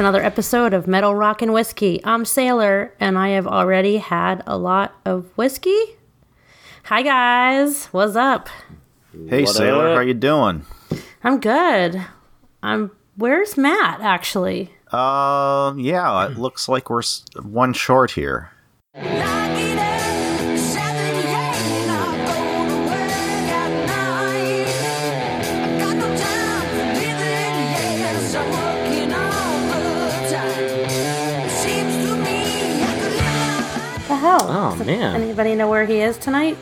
It's another episode of Metal Rock and Whiskey. I'm Sailor, and I have already had a lot of whiskey. Hi guys, what's up? Hey What Sailor, up? how you doing? I'm good. I'm. Where's Matt? Actually, Uh, yeah, it looks like we're one short here. Oh, oh, Does man. Anybody know where he is tonight?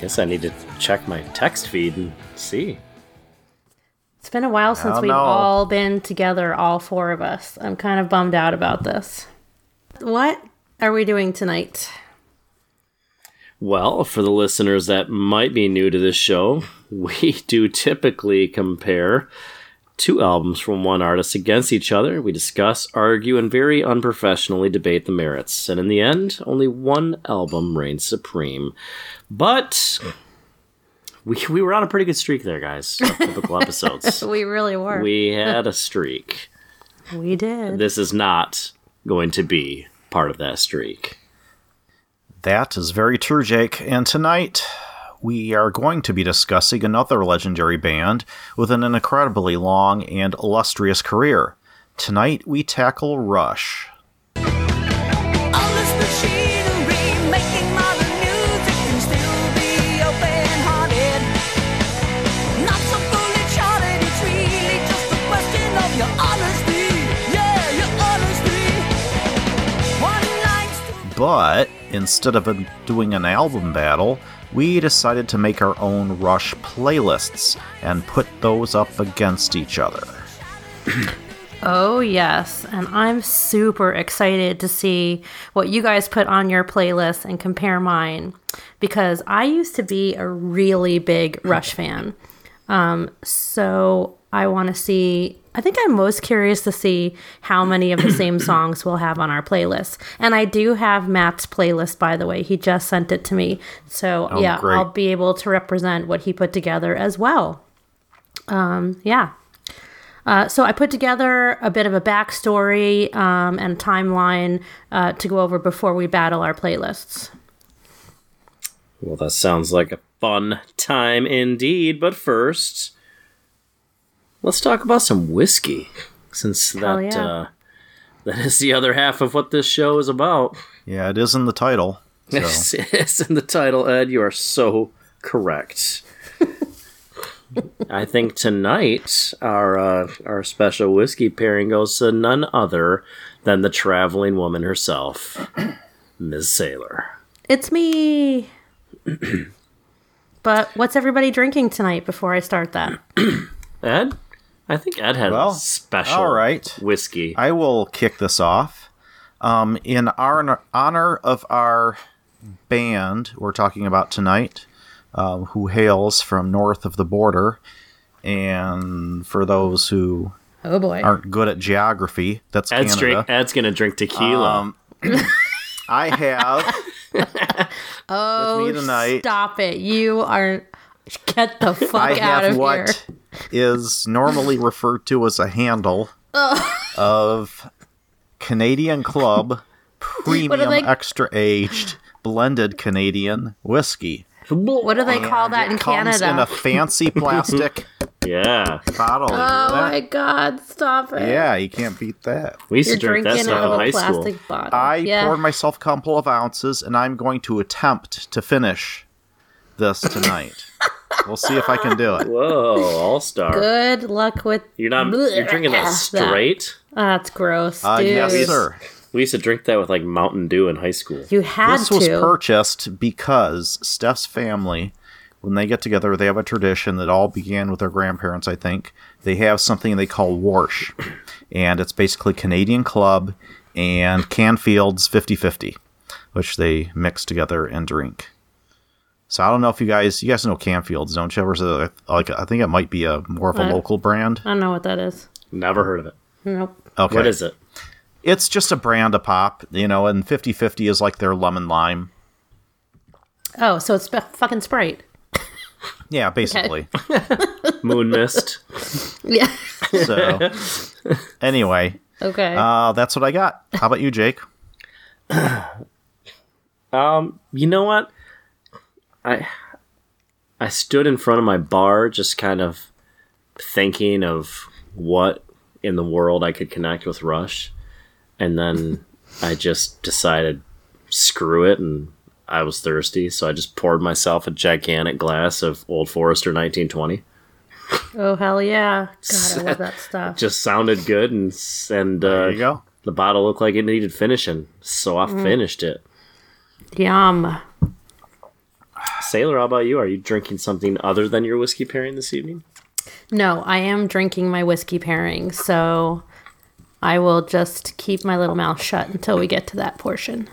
Guess I need to check my text feed and see. It's been a while since we've know. all been together, all four of us. I'm kind of bummed out about this. What are we doing tonight? Well, for the listeners that might be new to this show, we do typically compare two albums from one artist against each other. We discuss, argue, and very unprofessionally debate the merits. And in the end, only one album reigns supreme. But we, we were on a pretty good streak there, guys. Typical episodes. We really were. We had a streak. we did. This is not going to be part of that streak. That is very true, Jake. And tonight, we are going to be discussing another legendary band with an incredibly long and illustrious career. Tonight, we tackle Rush. But instead of doing an album battle, we decided to make our own Rush playlists and put those up against each other. Oh, yes. And I'm super excited to see what you guys put on your playlist and compare mine because I used to be a really big Rush fan. Um, so I want to see, I think I'm most curious to see how many of the same songs we'll have on our playlist. And I do have Matt's playlist, by the way. He just sent it to me. So Oh, yeah, great. I'll be able to represent what he put together as well. Um, yeah. Uh, so I put together a bit of a backstory um, and timeline uh, to go over before we battle our playlists. Well, that sounds like a fun time indeed. But first, let's talk about some whiskey, since Hell that yeah. uh, that is the other half of what this show is about. Yeah, it is in the title. So. It's, it's in the title, Ed. You are so correct. I think tonight our uh, our special whiskey pairing goes to none other than the traveling woman herself, Ms. Sailor. It's me. but what's everybody drinking tonight before I start that? Ed, I think Ed had Well, a special all right. whiskey. I will kick this off. Um, in our honor of our band we're talking about tonight, um, who hails from north of the border, and for those who Oh boy. aren't good at geography, that's Ed's, Canada. drink, Ed's gonna drink tequila. Um, I have oh, with me tonight. stop it. You are. Get the fuck I out have of what here. Is normally referred to as a handle oh. of Canadian Club Premium they- Extra Aged Blended Canadian Whiskey. What do they call that in Comes Canada? in a fancy plastic yeah, bottle. Oh that? my god, stop it. Yeah, you can't beat that. we used You're to drink that stuff in high school. bottle. I yeah. poured myself a couple of ounces, and I'm going to attempt to finish this tonight. We'll see if I can do it. Whoa, all star! Good luck with. You're not. You're drinking that straight. That's gross, Uh, dude. yes, sir. We used to drink that with like Mountain Dew in high school. You had This to. was purchased because Steph's family, when they get together, they have a tradition that all began with their grandparents, I think. They have something they call Warsh, and it's basically Canadian Club and Canfield's 50 50, which they mix together and drink. So I don't know if you guys, you guys know Canfields, don't you? Ever so, like, I think it might be a more of a Uh, local brand. I don't know what that is. Never heard of it. Nope. Okay, What is it? It's just a brand of pop, you know, and 50 50 is like their lemon lime. Oh, so it's sp- fucking Sprite. Yeah, basically. Moon Mist. Yeah. So, anyway, Okay. uh, that's what I got. How about you, Jake? Um, you know what? I I stood in front of my bar just kind of thinking of what in the world I could connect with Rush. And then I just decided screw it and I was thirsty, so I just poured myself a gigantic glass of Old Forester 1920. oh hell yeah! God, I love that stuff. Just sounded good and and uh, There you go. the bottle looked like it needed finishing, so I finished it. Yum. Sailor, how about you? Are you drinking something other than your whiskey pairing this evening? No, I am drinking my whiskey pairing, so I will just keep my little mouth shut until we get to that portion.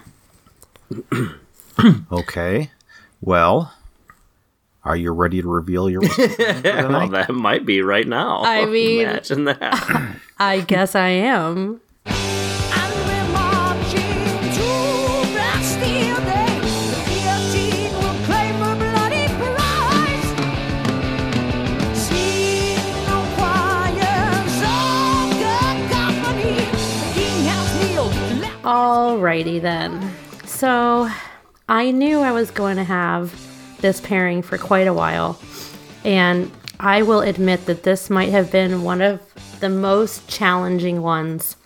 Okay. Well, are you ready to reveal your whiskey Well, that might be right now. I mean- imagine that. I guess I am. Alrighty then. So I knew I was going to have this pairing for quite a while, and I will admit that this might have been one of the most challenging ones.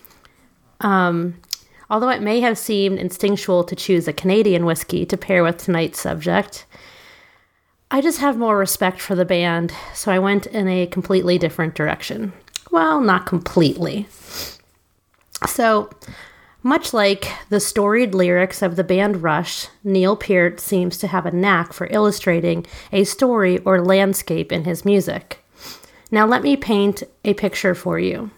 Um, although it may have seemed instinctual to choose a Canadian whiskey to pair with tonight's subject, I just have more respect for the band, so I went in a completely different direction. Well, not completely. So, much like the storied lyrics of the band Rush, Neil Peart seems to have a knack for illustrating a story or landscape in his music. Now, let me paint a picture for you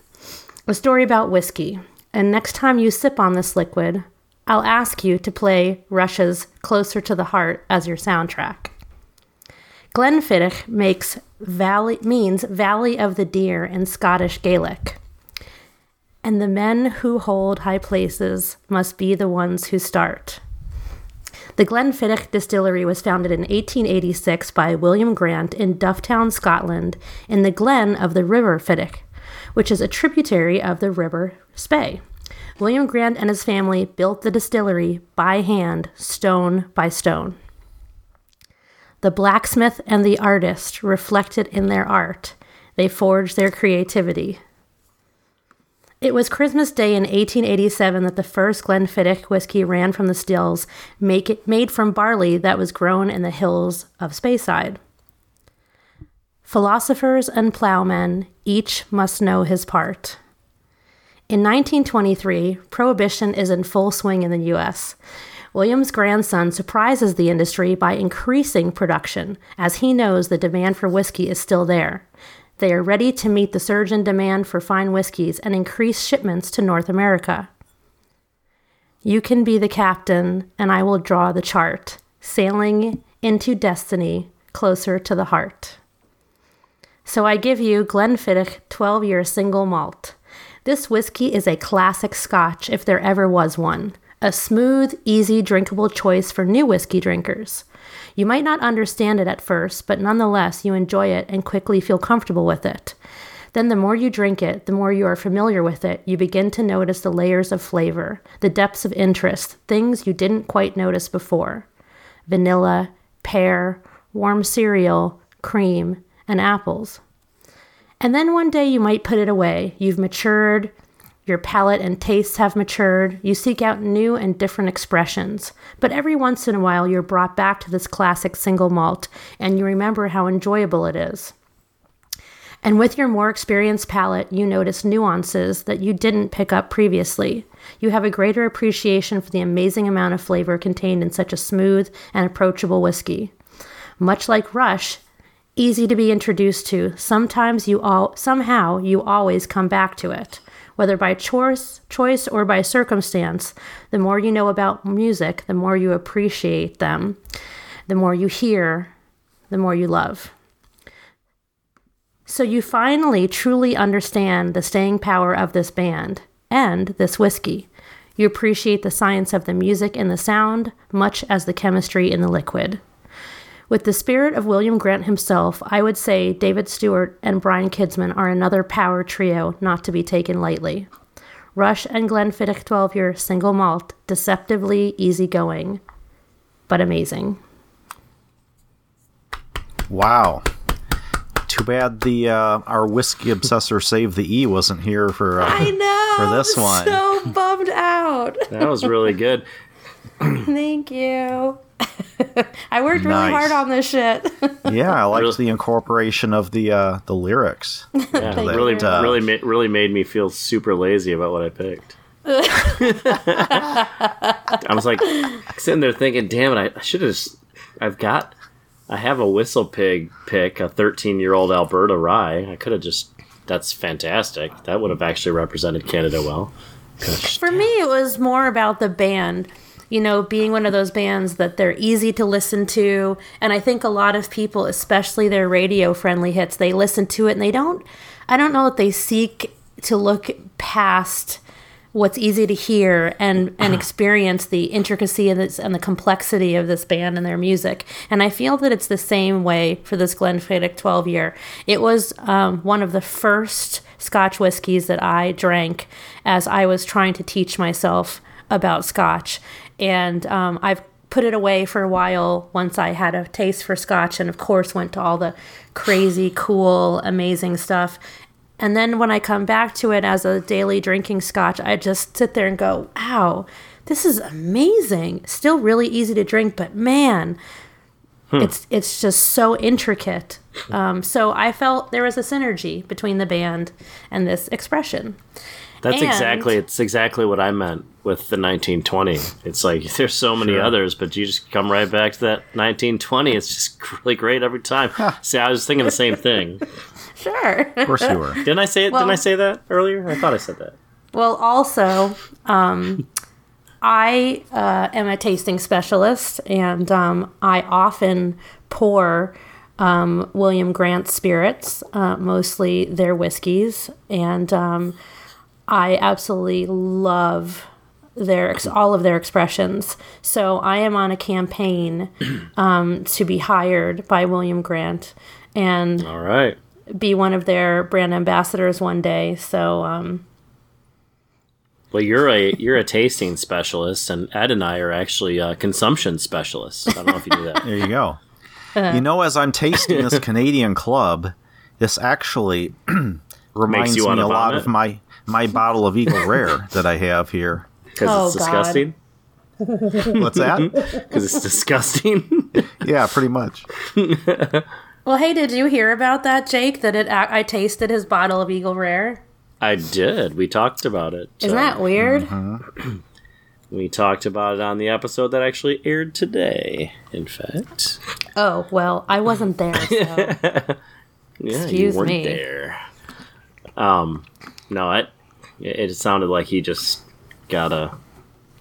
a story about whiskey. And next time you sip on this liquid, I'll ask you to play Rush's Closer to the Heart as your soundtrack. Glenfiddich makes valley means Valley of the Deer in Scottish Gaelic and the men who hold high places must be the ones who start. The Glenfiddich distillery was founded in 1886 by William Grant in Dufftown, Scotland, in the glen of the River Fiddich, which is a tributary of the River Spey. William Grant and his family built the distillery by hand, stone by stone. The blacksmith and the artist reflected in their art. They forged their creativity. It was Christmas Day in 1887 that the first Glenfiddich whiskey ran from the stills, it, made from barley that was grown in the hills of Speyside. Philosophers and plowmen, each must know his part. In 1923, prohibition is in full swing in the U.S. William's grandson surprises the industry by increasing production, as he knows the demand for whiskey is still there. They are ready to meet the surge in demand for fine whiskeys and increase shipments to North America. You can be the captain, and I will draw the chart, sailing into destiny closer to the heart. So I give you Glenfiddich 12 year single malt. This whiskey is a classic scotch if there ever was one. A smooth, easy, drinkable choice for new whiskey drinkers. You might not understand it at first, but nonetheless, you enjoy it and quickly feel comfortable with it. Then, the more you drink it, the more you are familiar with it, you begin to notice the layers of flavor, the depths of interest, things you didn't quite notice before vanilla, pear, warm cereal, cream, and apples. And then one day you might put it away. You've matured, your palate and tastes have matured, you seek out new and different expressions. But every once in a while, you're brought back to this classic single malt and you remember how enjoyable it is. And with your more experienced palate, you notice nuances that you didn't pick up previously. You have a greater appreciation for the amazing amount of flavor contained in such a smooth and approachable whiskey. Much like Rush, easy to be introduced to, sometimes you all somehow you always come back to it. Whether by choice, choice or by circumstance, the more you know about music, the more you appreciate them. The more you hear, the more you love. So you finally truly understand the staying power of this band and this whiskey. You appreciate the science of the music and the sound, much as the chemistry in the liquid. With the spirit of William Grant himself, I would say David Stewart and Brian Kinsman are another power trio not to be taken lightly. Rush and Glenfiddich 12 year single malt, deceptively easygoing, but amazing. Wow. Too bad the uh, our whiskey obsessor save the E wasn't here for uh, know! for this one. So bummed out. That was really good. Thank you. I worked really hard on this shit. yeah, I liked Really- the incorporation of the uh, the lyrics. Yeah, Thank really. Uh, really, ma- really made me feel super lazy about what I picked. I was like sitting there thinking, "Damn it! I, I should have. I've got. I have a whistle pig pick, a 13 year old Alberta rye. I could have just. That's fantastic. That would have actually represented Canada well. Gosh, For me, it was more about the band. You know, being one of those bands that they're easy to listen to. And I think a lot of people, especially their radio friendly hits, they listen to it and they don't, I don't know that they seek to look past what's easy to hear and, and experience the intricacy of this and the complexity of this band and their music. And I feel that it's the same way for this Glenfiddich 12 year. It was um, one of the first Scotch whiskeys that I drank as I was trying to teach myself about Scotch. And um, I've put it away for a while once I had a taste for Scotch, and of course, went to all the crazy, cool, amazing stuff. And then when I come back to it as a daily drinking Scotch, I just sit there and go, wow, this is amazing. Still really easy to drink, but man, it's it's just so intricate. Um, so I felt there was a synergy between the band and this expression. That's And- exactly. It's exactly what I meant with the 1920. It's like there's so many others, but you just come right back to that 1920. It's just really great every time. See, I was thinking the same thing. Sure. Of course you were. Didn't I say it? Didn't I say that earlier? I thought I said that. Well, also, um, I uh, am a tasting specialist, and um, I often pour um, William Grant spirits, uh, mostly their whiskeys, and um, I absolutely love their ex- all of their expressions. So I am on a campaign um, to be hired by William Grant and All right. be one of their brand ambassadors one day. So um, Well, you're a you're a tasting specialist, and Ed and I are actually uh, consumption specialists. I don't know if you do that. There you go. you know, as I'm tasting this Canadian club, this actually reminds you me wanna a lot of my my bottle of Eagle Rare that I have here. Because Oh, it's God. disgusting. What's that? Because it's disgusting. yeah, pretty much. Well, hey, did you hear about that, Jake? That it I tasted his bottle of Eagle Rare. I did. We talked about it. Isn't Uh, that weird? Mm-hmm. We talked about it on the episode that actually aired today. In fact, Oh well, I wasn't there. So. yeah, you weren't me. there. Um, no, it it sounded like he just got a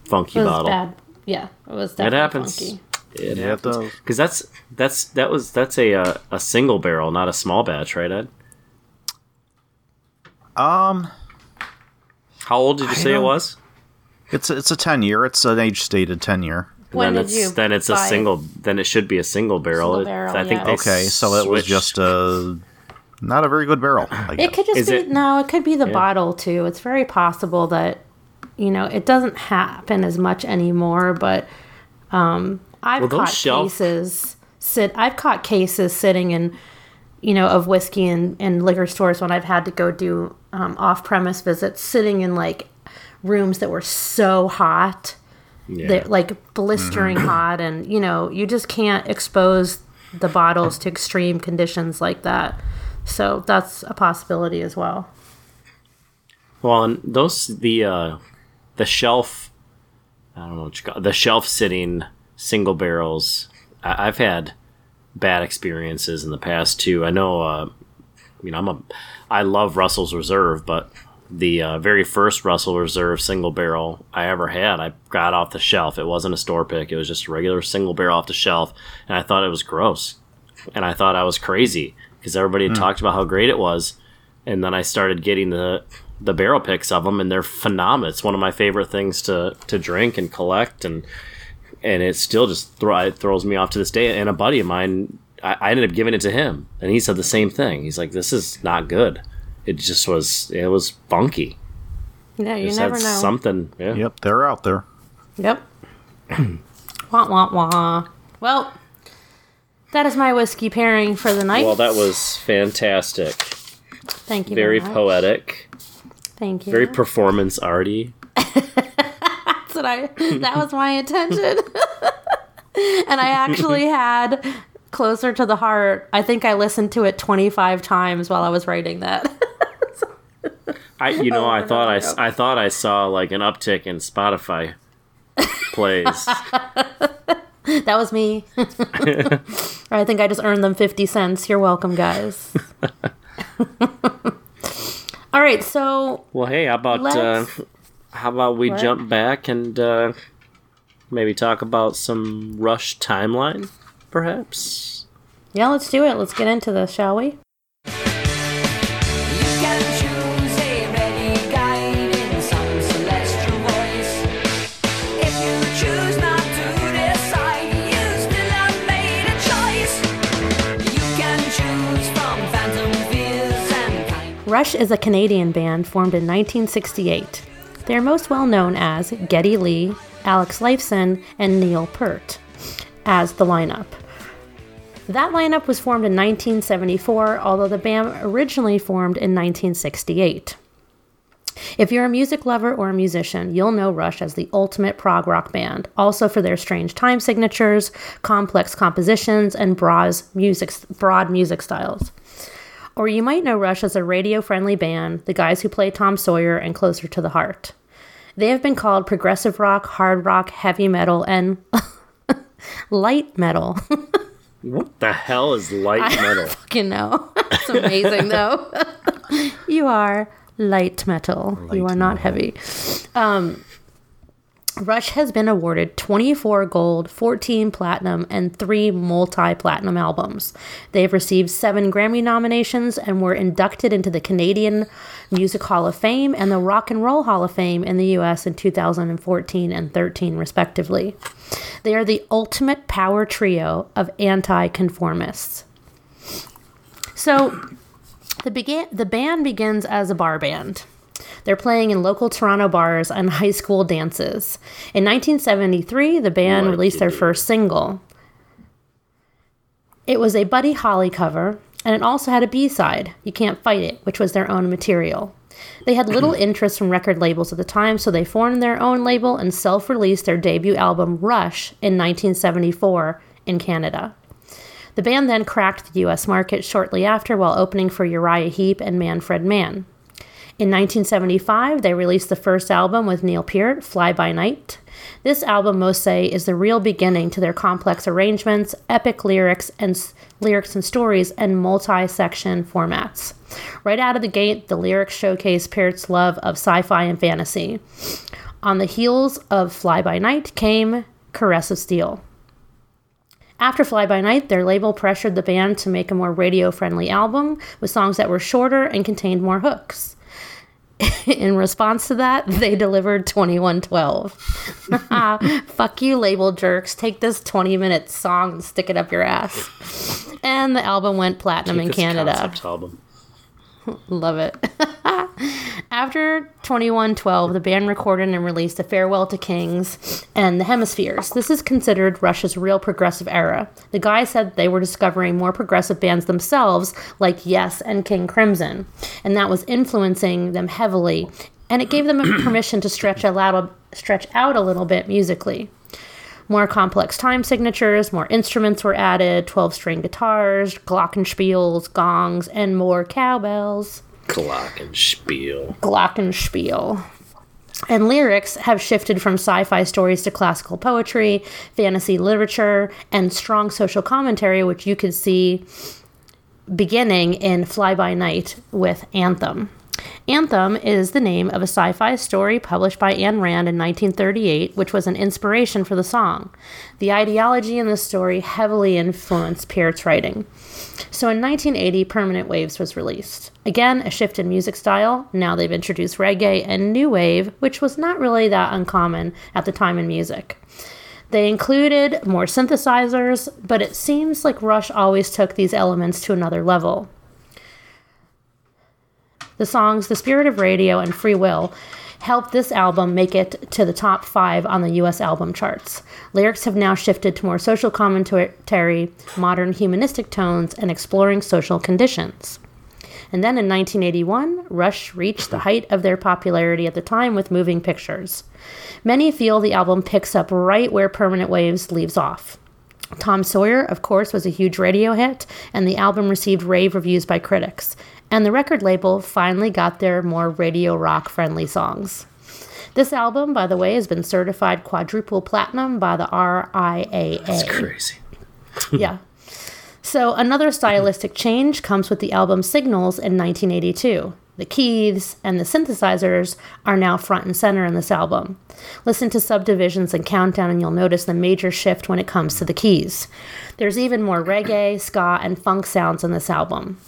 funky it was bottle. bad. Yeah, it was It happens. funky. It Yeah, happens because that's that's that was that's a uh, a single barrel, not a small batch, right, Ed? Um, How old did you say it was? it's it's a ten year. It's an age stated ten year. When then did it's you then it's a buy it? single. Then it should be a single barrel. Single It- barrel, I think yeah. they Okay, so it was just a not a very good barrel. I It could just Is be it- no. It could be the bottle too. It's very possible that you know it doesn't happen as much anymore. But um, I've Well, caught shelf- cases sit. I've caught cases sitting in you know of whiskey and, in liquor stores when I've had to go do um, off premise visits, sitting in like rooms that were so hot. Yeah. They're like blistering hot, and you know you just can't expose the bottles to extreme conditions like that. So that's a possibility as well. Well, and those the uh, the shelf. I don't know what you call the shelf sitting single barrels. I, I've had bad experiences in the past too. I know. Uh, you know, I'm a I love Russell's Reserve, but the uh, very first Russell Reserve single barrel I ever had, I got off the shelf. It wasn't a store pick; it was just a regular single barrel off the shelf, and I thought it was gross, and I thought I was crazy because everybody had hmm. talked about how great it was, and then I started getting the the barrel picks of them, and they're phenomenal. It's one of my favorite things to to drink and collect, and and it still just thro- it throws me off to this day. And a buddy of mine, I, I ended up giving it to him, and he said the same thing. He's like, "This is not good. It just was. It was funky. Yeah, you Just never had know. something. Yeah. Yep, they're out there. Yep. wah wah wah. Well, that is my whiskey pairing for the night. Well, that was fantastic. Thank you. Very much. poetic. Thank you. Very performance arty. That's what I. That was my intention. and I actually had closer to the heart. I think I listened to it 25 times while I was writing that. I, you know, I thought I. I thought I saw like an uptick in Spotify plays. that was me. I think I just earned them 50 cents. You're welcome, guys. All right, so well, hey, how about uh, how about we What? jump back and uh, maybe talk about some Rush timeline, perhaps? yeah, let's do it. Let's get into this, shall we? Rush is a Canadian band formed in 1968. They are most well known as Geddy Lee, Alex Lifeson, and Neil Peart as the lineup. That lineup was formed in 1974, although the band originally formed in 1968. If you're a music lover or a musician, you'll know Rush as the ultimate prog rock band, also for their strange time signatures, complex compositions, and broad music, broad music styles. Or you might know Rush as a radio friendly band, the guys who play Tom Sawyer and Closer to the Heart. They have been called progressive rock, hard rock, heavy metal, and light metal. What the hell is light metal? I fucking know. It's amazing though. you are light metal. you are Light not heavy. Um, Rush has been awarded 24 gold, 14 platinum, and 3 multi platinum albums. They've received 7 Grammy nominations and were inducted into the Canadian Music Hall of Fame and the Rock and Roll Hall of Fame in the US in 2014 and 13, respectively. They are the ultimate power trio of anti conformists. So, the, the band begins as a bar band. They're playing in local Toronto bars and high school dances. In 1973, the band What released their first single. It was a Buddy Holly cover, and it also had a B side, You Can't Fight It, which was their own material. They had little interest from record labels at the time, so they formed their own label and self released their debut album, Rush, in 1974 in Canada. The band then cracked the US market shortly after while opening for Uriah Heep and Manfred Mann. In 1975, they released the first album with Neil Peart, Fly By Night. This album, most say, is the real beginning to their complex arrangements, epic lyrics and lyrics and stories, and multi-section formats. Right out of the gate, the lyrics showcase Peart's love of sci-fi and fantasy. On the heels of Fly By Night came Caress of Steel. After Fly By Night, their label pressured the band to make a more radio friendly album with songs that were shorter and contained more hooks. In response to that, they delivered 2112. Fuck you, label jerks. Take this 20 minute song and stick it up your ass. And the album went platinum in This Canada. Love it. After 2112, the band recorded and released A Farewell to Kings and The Hemispheres. This is considered Rush's real progressive era. The guys said they were discovering more progressive bands themselves, like Yes and King Crimson, and that was influencing them heavily, and it gave them permission to stretch lot, stretch out a little bit musically. More complex time signatures, more instruments were added 12 string guitars, glockenspiels, gongs, and more cowbells. Glockenspiel. Glockenspiel. And lyrics have shifted from sci fi stories to classical poetry, fantasy literature, and strong social commentary, which you could see beginning in Fly By Night with Anthem. Anthem is the name of a sci fi story published by Ayn Rand in 1938, which was an inspiration for the song. The ideology in the story heavily influenced Peart's writing. So in 1980, Permanent Waves was released. Again, a shift in music style. Now they've introduced reggae and new wave, which was not really that uncommon at the time in music. They included more synthesizers, but it seems like Rush always took these elements to another level. The songs The Spirit of Radio and Free Will helped this album make it to the top five on the US album charts. Lyrics have now shifted to more social commentary, modern humanistic tones, and exploring social conditions. And then in 1981, Rush reached the height of their popularity at the time with moving pictures. Many feel the album picks up right where Permanent Waves leaves off. Tom Sawyer, of course, was a huge radio hit, and the album received rave reviews by critics. And the record label finally got their more radio rock friendly songs. This album, by the way, has been certified quadruple platinum by the RIAA. It's crazy. yeah. So another stylistic change comes with the album Signals in 1982. The keys and the synthesizers are now front and center in this album. Listen to Subdivisions and Countdown, and you'll notice the major shift when it comes to the keys. There's even more reggae, ska, and funk sounds in this album.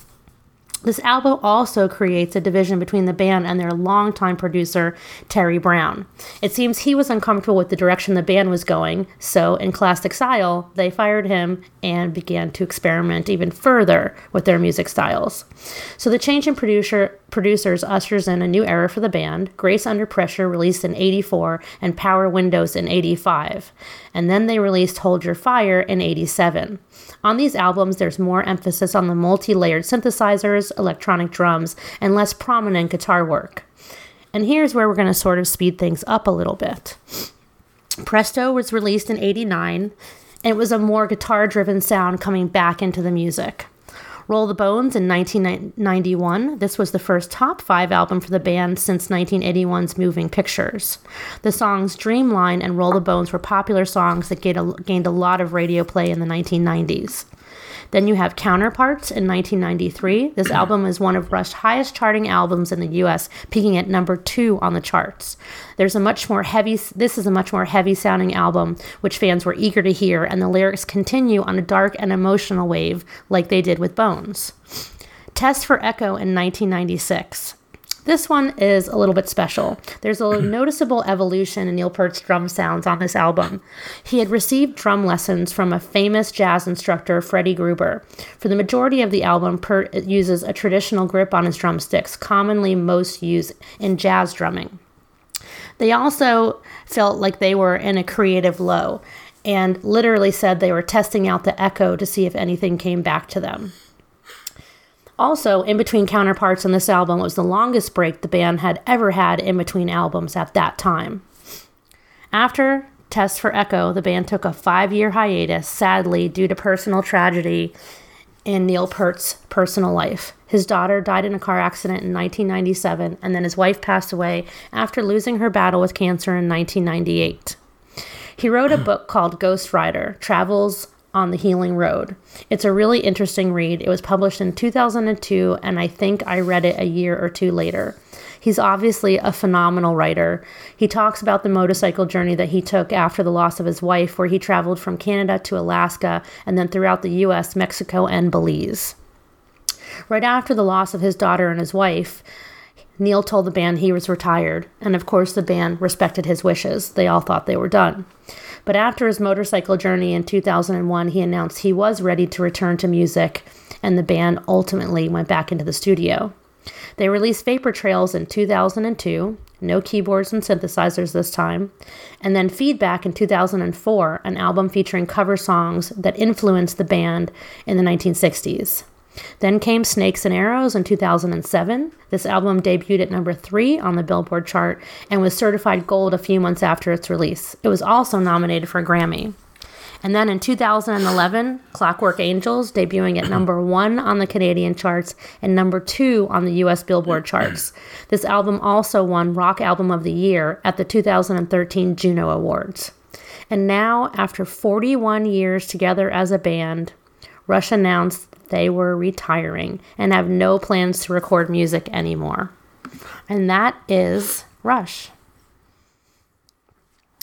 This album also creates a division between the band and their longtime producer, Terry Brown. It seems he was uncomfortable with the direction the band was going, so, in classic style, they fired him and began to experiment even further with their music styles. So, the change in producer, producers ushers in a new era for the band Grace Under Pressure, released in 84, and Power Windows in 85. And then they released Hold Your Fire in 87. On these albums, there's more emphasis on the multi layered synthesizers, electronic drums, and less prominent guitar work. And here's where we're going to sort of speed things up a little bit. Presto was released in 89, and it was a more guitar driven sound coming back into the music. Roll the Bones in 1991. This was the first top five album for the band since 1981's Moving Pictures. The songs Dreamline and Roll the Bones were popular songs that gained a, gained a lot of radio play in the 1990s. Then you have Counterparts in 1993. This album is one of Rush's highest charting albums in the US, peaking at number 2 on the charts. There's a much more heavy this is a much more heavy sounding album which fans were eager to hear and the lyrics continue on a dark and emotional wave like they did with Bones. Test for Echo in 1996. This one is a little bit special. There's a noticeable evolution in Neil Peart's drum sounds on this album. He had received drum lessons from a famous jazz instructor, Freddie Gruber. For the majority of the album, Peart uses a traditional grip on his drumsticks, commonly most used in jazz drumming. They also felt like they were in a creative low and literally said they were testing out the echo to see if anything came back to them. Also, in between counterparts on this album was the longest break the band had ever had in between albums at that time. After Test for Echo, the band took a five year hiatus, sadly, due to personal tragedy in Neil Peart's personal life. His daughter died in a car accident in 1997, and then his wife passed away after losing her battle with cancer in 1998. He wrote a book called Ghost Rider Travels on the Healing Road. It's a really interesting read. It was published in 2002, and I think I read it a year or two later. He's obviously a phenomenal writer. He talks about the motorcycle journey that he took after the loss of his wife, where he traveled from Canada to Alaska and then throughout the US, Mexico, and Belize. Right after the loss of his daughter and his wife, Neil told the band he was retired, and of course, the band respected his wishes. They all thought they were done. But after his motorcycle journey in 2001, he announced he was ready to return to music, and the band ultimately went back into the studio. They released Vapor Trails in 2002, no keyboards and synthesizers this time, and then Feedback in 2004, an album featuring cover songs that influenced the band in the 1960s. Then came Snakes and Arrows in 2007. This album debuted at number three on the Billboard chart and was certified gold a few months after its release. It was also nominated for a Grammy. And then in 2011, Clockwork Angels, debuting at number one on the Canadian charts and number two on the US Billboard charts. This album also won Rock Album of the Year at the 2013 Juno Awards. And now, after 41 years together as a band, Rush announced they were retiring and have no plans to record music anymore. And that is Rush.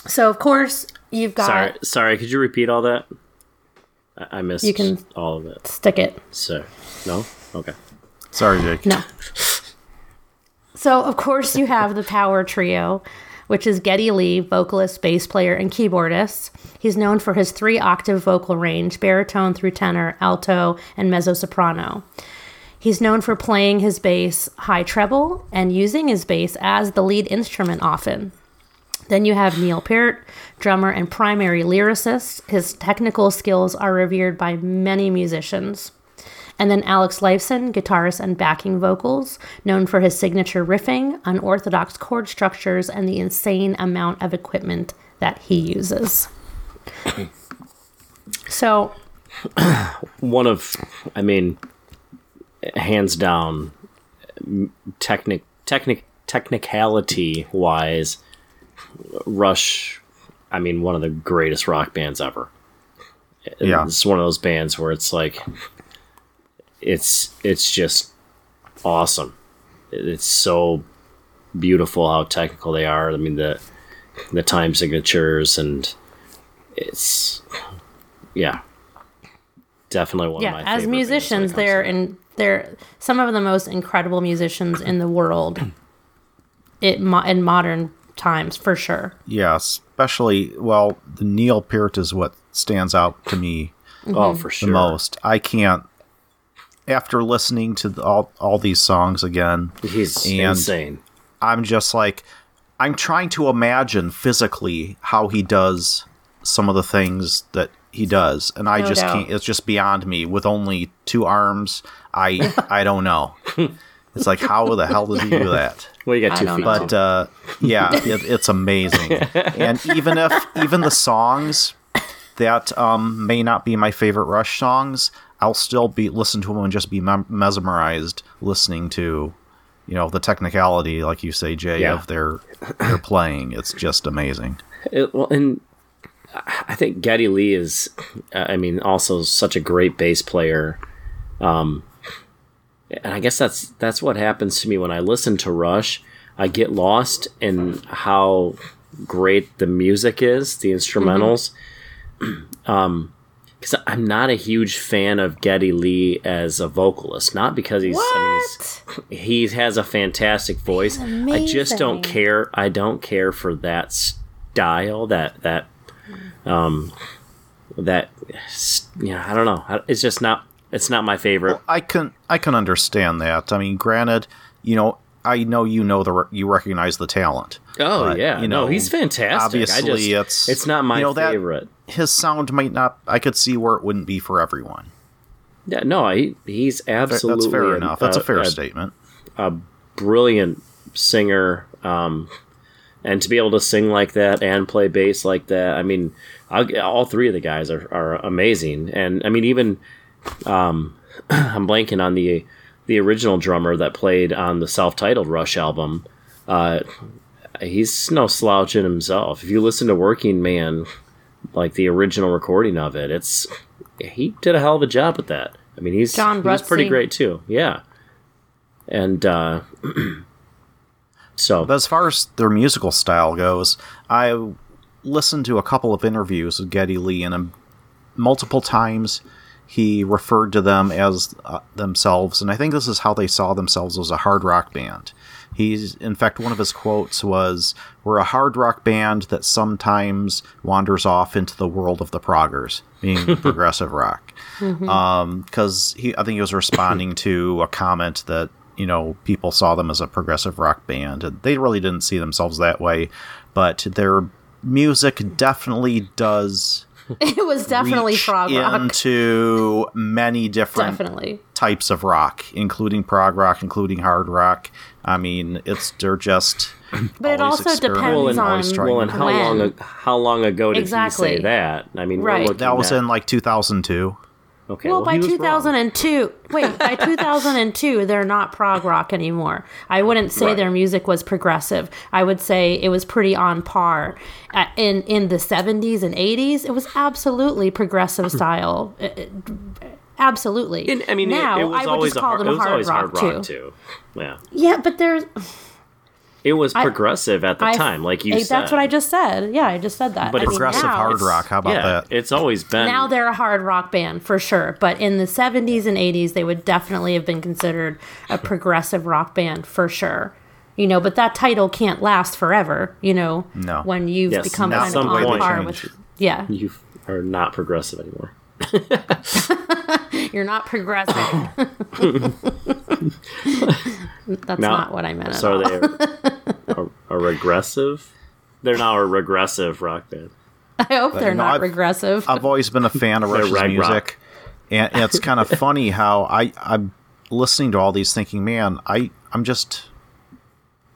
So, of course, you've got. Sorry, sorry. Could you repeat all that? I, I missed You can- all of it. Stick it. So, no. Okay. Sorry, Jake. No. So, of course, you have the power trio which is Geddy Lee, vocalist, bass player, and keyboardist. He's known for his three octave vocal range baritone through tenor, alto, and mezzo soprano. He's known for playing his bass high treble and using his bass as the lead instrument often. Then you have Neil Peart, drummer and primary lyricist. His technical skills are revered by many musicians. And then Alex Lifeson, guitarist and backing vocals, known for his signature riffing, unorthodox chord structures, and the insane amount of equipment that he uses. So, One of, I mean, hands down, technic, technic, technicality wise, Rush. I mean, one of the greatest rock bands ever. Yeah. it's one of those bands where it's like, it's it's just awesome. It's so beautiful how technical they are. I mean the the time signatures and it's yeah definitely one of yeah, my as favorite bands when it musicians, they're in they're some of the most incredible musicians in the world. It mo- in modern times, for sure. Yeah, especially well, the Neil Peart is what stands out to me that. oh for sure the most. I can't. After listening to the, all all these songs again, he's and insane I'm just like, I'm trying to imagine physically how he does some of the things that he does, and I No just doubt. can't. It's just beyond me. With only two arms, I I don't know. It's like how the hell does he do that? well you got two feet know. But uh, yeah, it, it's amazing. And even if even the songs that um, may not be my favorite Rush songs, I'll still be listen to them and just be mem- mesmerized listening to, you know, the technicality, like you say, Jay, Yeah. of their their playing. It's just amazing. It, well, and I think Geddy Lee is, uh, I mean, also such a great bass player. Um, and I guess that's that's what happens to me when I listen to Rush. I get lost in how great the music is, the instrumentals. Um, because I'm not a huge fan of Geddy Lee as a vocalist, not because he's. I mean, he's, he has a fantastic voice. I just don't care. I don't care for that style. That that um that yeah. I don't know. It's just not. It's not my favorite. I can I can understand that. I mean, granted, you know, I know you know the re- you recognize the talent. Oh but, yeah, you no, know, he's fantastic. obviously I just, it's- it's not my you know, that- favorite. His sound might not. I could see where it wouldn't be for everyone. Yeah, no, he, he's absolutely That's fair an- enough. That's a fair a statement. brilliant singer. Um, and to be able to sing like that and play bass like that, I mean, I'll, all three of the guys are, are amazing. And I mean, even um, I'm blanking on the the original drummer that played on the self-titled Rush album. Uh, he's no slouch in himself. If you listen to Working Man, like the original recording of it, it's he did a hell of a job with that. I mean, he's John he was pretty great too. Yeah, and uh, so But as far as their musical style goes, I listened to a couple of interviews with Geddy Lee, and um, multiple times he referred to them as uh, themselves, and I think this is how they saw themselves as a hard rock band. He's, in fact, one of his quotes was, "We're a hard rock band that sometimes wanders off into the world of the proggers, meaning progressive rock." because he I think he was responding to a comment that you know people saw them as a progressive rock band and they really didn't see themselves that way but their music definitely does It was definitely reach prog rock. into many different Definitely. types of rock including prog rock including hard rock I mean it's they're just But it also experimenting, depends always on well, and how when. long how long ago did Exactly. he say that? I mean, Right. that was at- in like 2002 okay. well, by he wrong. 2002, wait, by 2002, they're not prog rock anymore. I wouldn't say Right. their music was progressive. I would say it was pretty on par. In in the 70s and 80s, it was absolutely progressive style. Uh, uh, absolutely. And, I mean, now it, I would just call a hard, them it was hard rock, hard too. too. Yeah, Yeah, but there's it was progressive at the I- time, like you eh, said. That's what I just said. Yeah, I just said that. But I mean, progressive now hard rock how about yeah, that it's always been. Now they're a hard rock band for sure, but in the 70s and 80s, they would definitely have been considered a progressive rock band for sure. you know, but that title can't last forever, you know, No. when you've Yes, become kind of some on point- par with, yeah, You are not progressive anymore. you're not progressive. Oh. That's Now- not what I meant. At So all. are they a, a regressive? They're now a regressive rock band. I hope they're you know, not I've- regressive. I've always been a fan of Rush's rag rock. music, and it's kind of funny how I I'm listening to all these, thinking, man, I I'm just,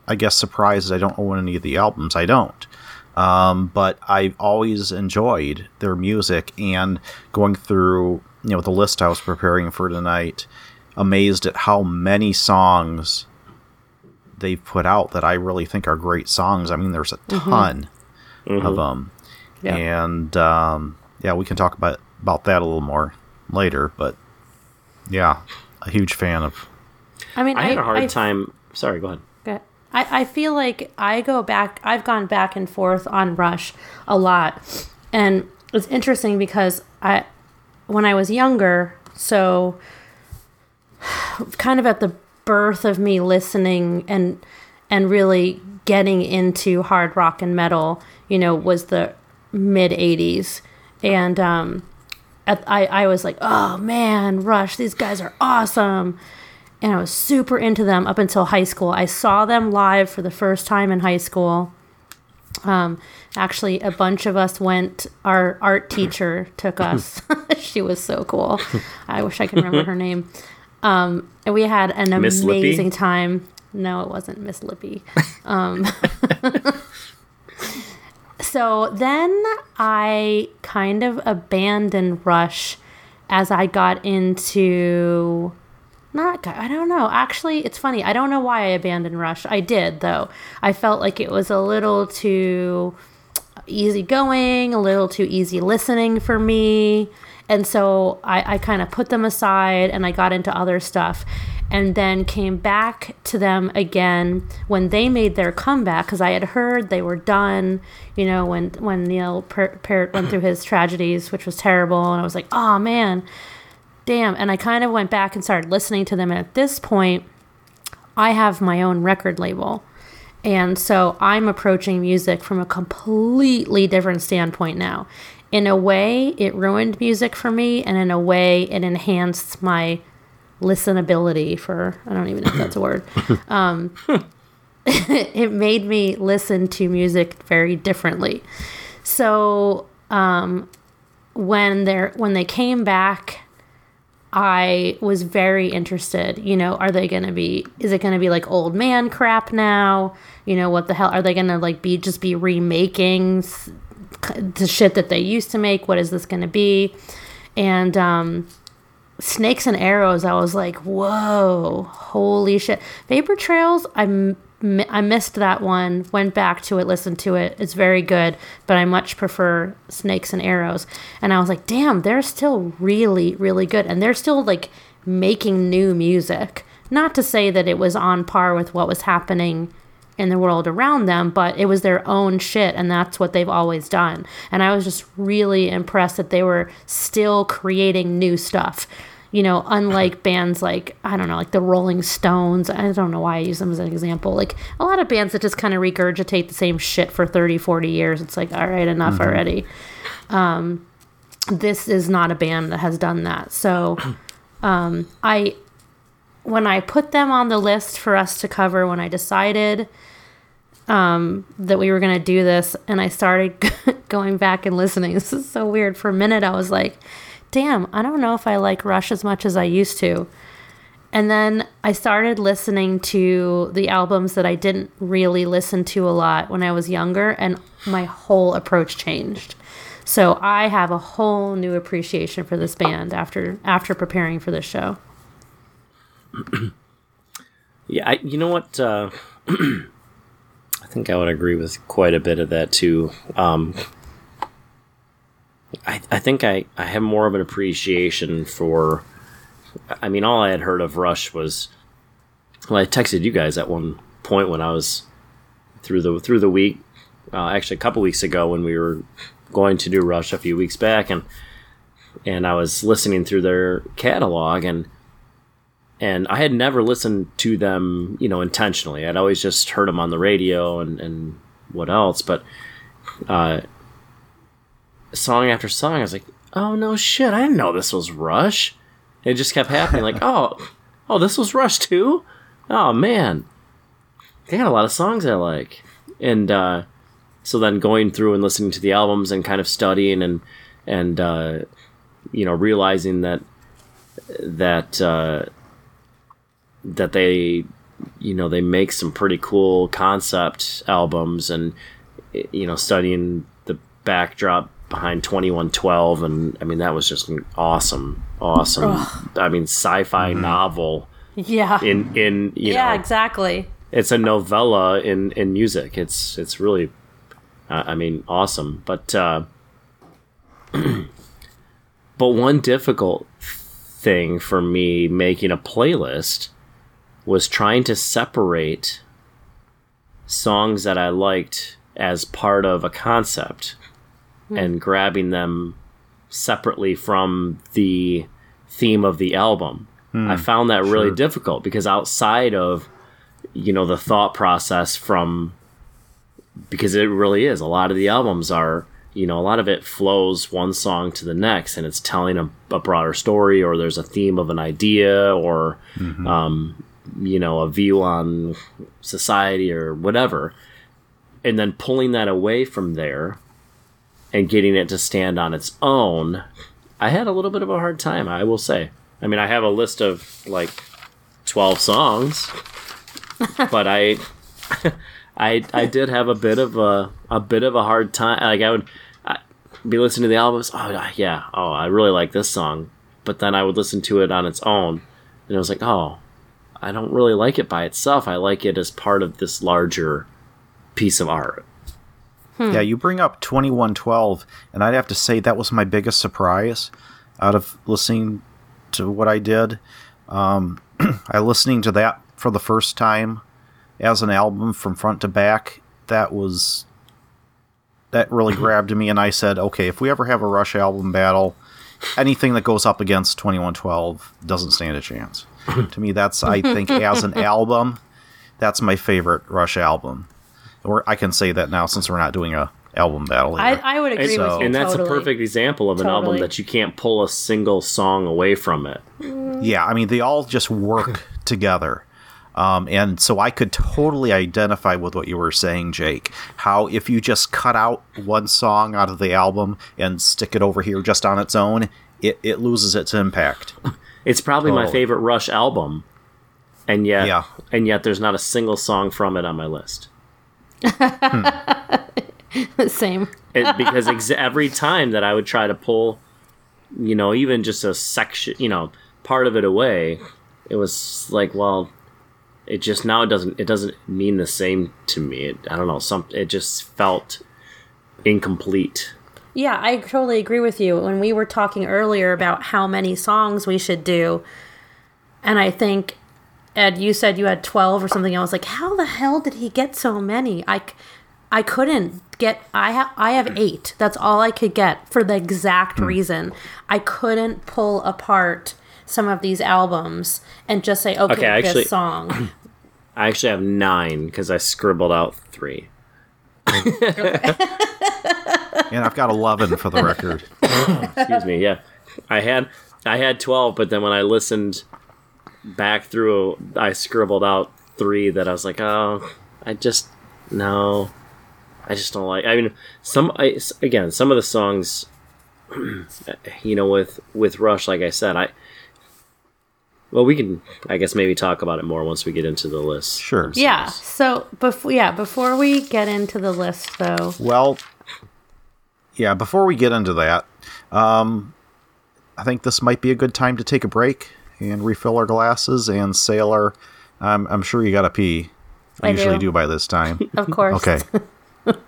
I guess, surprised I don't own any of the albums. I don't, um, but I've always enjoyed their music, and going through you know the list I was preparing for tonight, amazed at how many songs they've put out that I really think are great songs. I mean, there's a ton of them Yeah. and um, yeah, we can talk about about that a little more later. But yeah, a huge fan of. I mean, I had a hard I- time. Sorry, go ahead. I, I feel like I go back, I've gone back and forth on Rush a lot. And it's interesting because I, when I was younger, so kind of at the birth of me listening and, and really getting into hard rock and metal, you know, was the mid 80s. And, um, I, I was like, oh man, Rush, these guys are awesome and I was super into them up until high school. I saw them live for the first time in high school. Um, actually, a bunch of us went. Our art teacher took us. she was so cool. I wish I could remember her name. Um, and we had an Miss Lippy? amazing time. No, it wasn't Miss Lippy. Um, so then I kind of abandoned Rush as I got into not I don't know. Actually, it's funny. I don't know why I abandoned Rush. I did though. I felt like it was a little too easy going, a little too easy listening for me. And so I, I kind of put them aside and I got into other stuff and then came back to them again when they made their comeback because I had heard they were done, you know, when, when Neil Peart went through his tragedies, which was terrible. And I was like, oh man, damn. And I kind of went back and started listening to them. And at this point, I have my own record label. And so I'm approaching music from a completely different standpoint now. In a way, it ruined music for me, and in a way, it enhanced my listenability for I don't even know if that's a word. Um, it made me listen to music very differently. So um, when they when they came back I was very interested. You know, are they going to be? Is it going to be like old man crap now? You know, what the hell are they going to like be? Just be remaking the shit that they used to make? What is this going to be? And um, snakes and arrows. I was like, whoa, holy shit! Vapor trails. I m- I missed that one. Went back to it, listened to it. It's very good, but I much prefer Snakes and Arrows. And I was like, damn, they're still really, really good, and they're still like making new music. Not to say that it was on par with what was happening in the world around them, but it was their own shit, and that's what they've always done. And I was just really impressed that they were still creating new stuff. You know, unlike bands like, I don't know, like the Rolling Stones. I don't know why I use them as an example. Like a lot of bands that just kind of regurgitate the same shit for 30, 40 years. It's like, all right, enough already. Um, this is not a band that has done that. So um, I when I put them on the list for us to cover, when I decided um, that we were going to do this, and I started going back and listening, this is so weird. For a minute, I was like, damn, I don't know if I like Rush as much as I used to. And then I started listening to the albums that I didn't really listen to a lot when I was younger, and my whole approach changed. So I have a whole new appreciation for this band after after preparing for this show. Yeah, I, you know what? Uh, I think I would agree with quite a bit of that too. Um, I, I think I, I have more of an appreciation for. I mean, all I had heard of Rush was. Well, I texted you guys at one point when I was through the through the week. Uh, actually, a couple weeks ago when we were going to do Rush a few weeks back, and and I was listening through their catalog and and I had never listened to them, you know, intentionally. I'd always just heard them on the radio and and what else, but uh, song after song, I was like, oh no shit, I didn't know this was Rush. It just kept happening, like, oh, oh, this was Rush too. Oh man, they got a lot of songs I like, and uh, so then going through and listening to the albums and kind of studying and and uh, you know realizing that that uh, that they you know they make some pretty cool concept albums and you know studying the backdrop behind 2112 and i mean that was just an awesome awesome i mean sci-fi novel Yeah. in in you yeah, know. exactly. it's a novella in in music. It's it's really uh, i mean awesome. But uh but one difficult thing for me making a playlist was trying to separate songs that i liked as part of a concept Mm-hmm. and grabbing them separately from the theme of the album. I hmm. found that really difficult because outside of you know the thought process from because it really is a lot of the albums are you know a lot of it flows one song to the next and it's telling a, a broader story or there's a theme of an idea or mm-hmm. um, you know a view on society or whatever. And then pulling that away from there and getting it to stand on its own i had a little bit of a hard time i will say i mean i have a list of like 12 songs but I, I, I did have a bit of a a bit of a hard time. Like I would I, be listening to the albums. Oh yeah, oh I really like this song, but then I would listen to it on its own, and it was like, oh, I don't really like it by itself. I like it as part of this larger piece of art. Yeah, you bring up 2112, and I'd have to say that was my biggest surprise out of listening to what I did. Um, I listening to that for the first time as an album from front to back. That was that really grabbed me, and I said, okay, if we ever have a Rush album battle, anything that goes up against 2112 doesn't stand a chance. to me, that's I think as an album, that's my favorite Rush album. Or I can say that now since we're not doing a album battle. I, I would agree So- with you. and that's totally. a perfect example of an album that you can't pull a single song away from it. yeah, I mean they all just work together. Um, and so I could totally identify with what you were saying, Jake. How if you just cut out one song out of the album and stick it over here just on its own, it, it loses its impact. It's probably my favorite Rush album, and yet, Yeah. and yet, there's not a single song from it on my list. Same. it, because ex- every time that I would try to pull, you know, even just a section, you know, part of it away, it was like, well, it just now it doesn't it doesn't mean the same to me. It, I don't know, some it just felt incomplete. Yeah, I totally agree with you. When we were talking earlier about how many songs we should do, and I think Ed, you said you had twelve or something. I was like, how the hell did he get so many? i i couldn't get. I have I have eight. That's all I could get for the exact hmm. reason I couldn't pull apart some of these albums and just say, okay, Okay, actually- this song. I actually have nine because I scribbled out three. and I've got 11 for the record. Excuse me. Yeah, I had I had twelve, but then when I listened back through, I scribbled out three that I was like, oh, I just no, I just don't like. I mean, some I, again, some of the songs, you know, with with Rush, like I said, I. Well, we can, I guess, maybe talk about it more once we get into the list. Sure. yeah. So before yeah, before we get into the list though, Well, yeah, before we get into that, um, I think this might be a good time to take a break and refill our glasses and sailor. I'm, I'm sure you got to pee. I I usually do. do by this time. of course. Okay.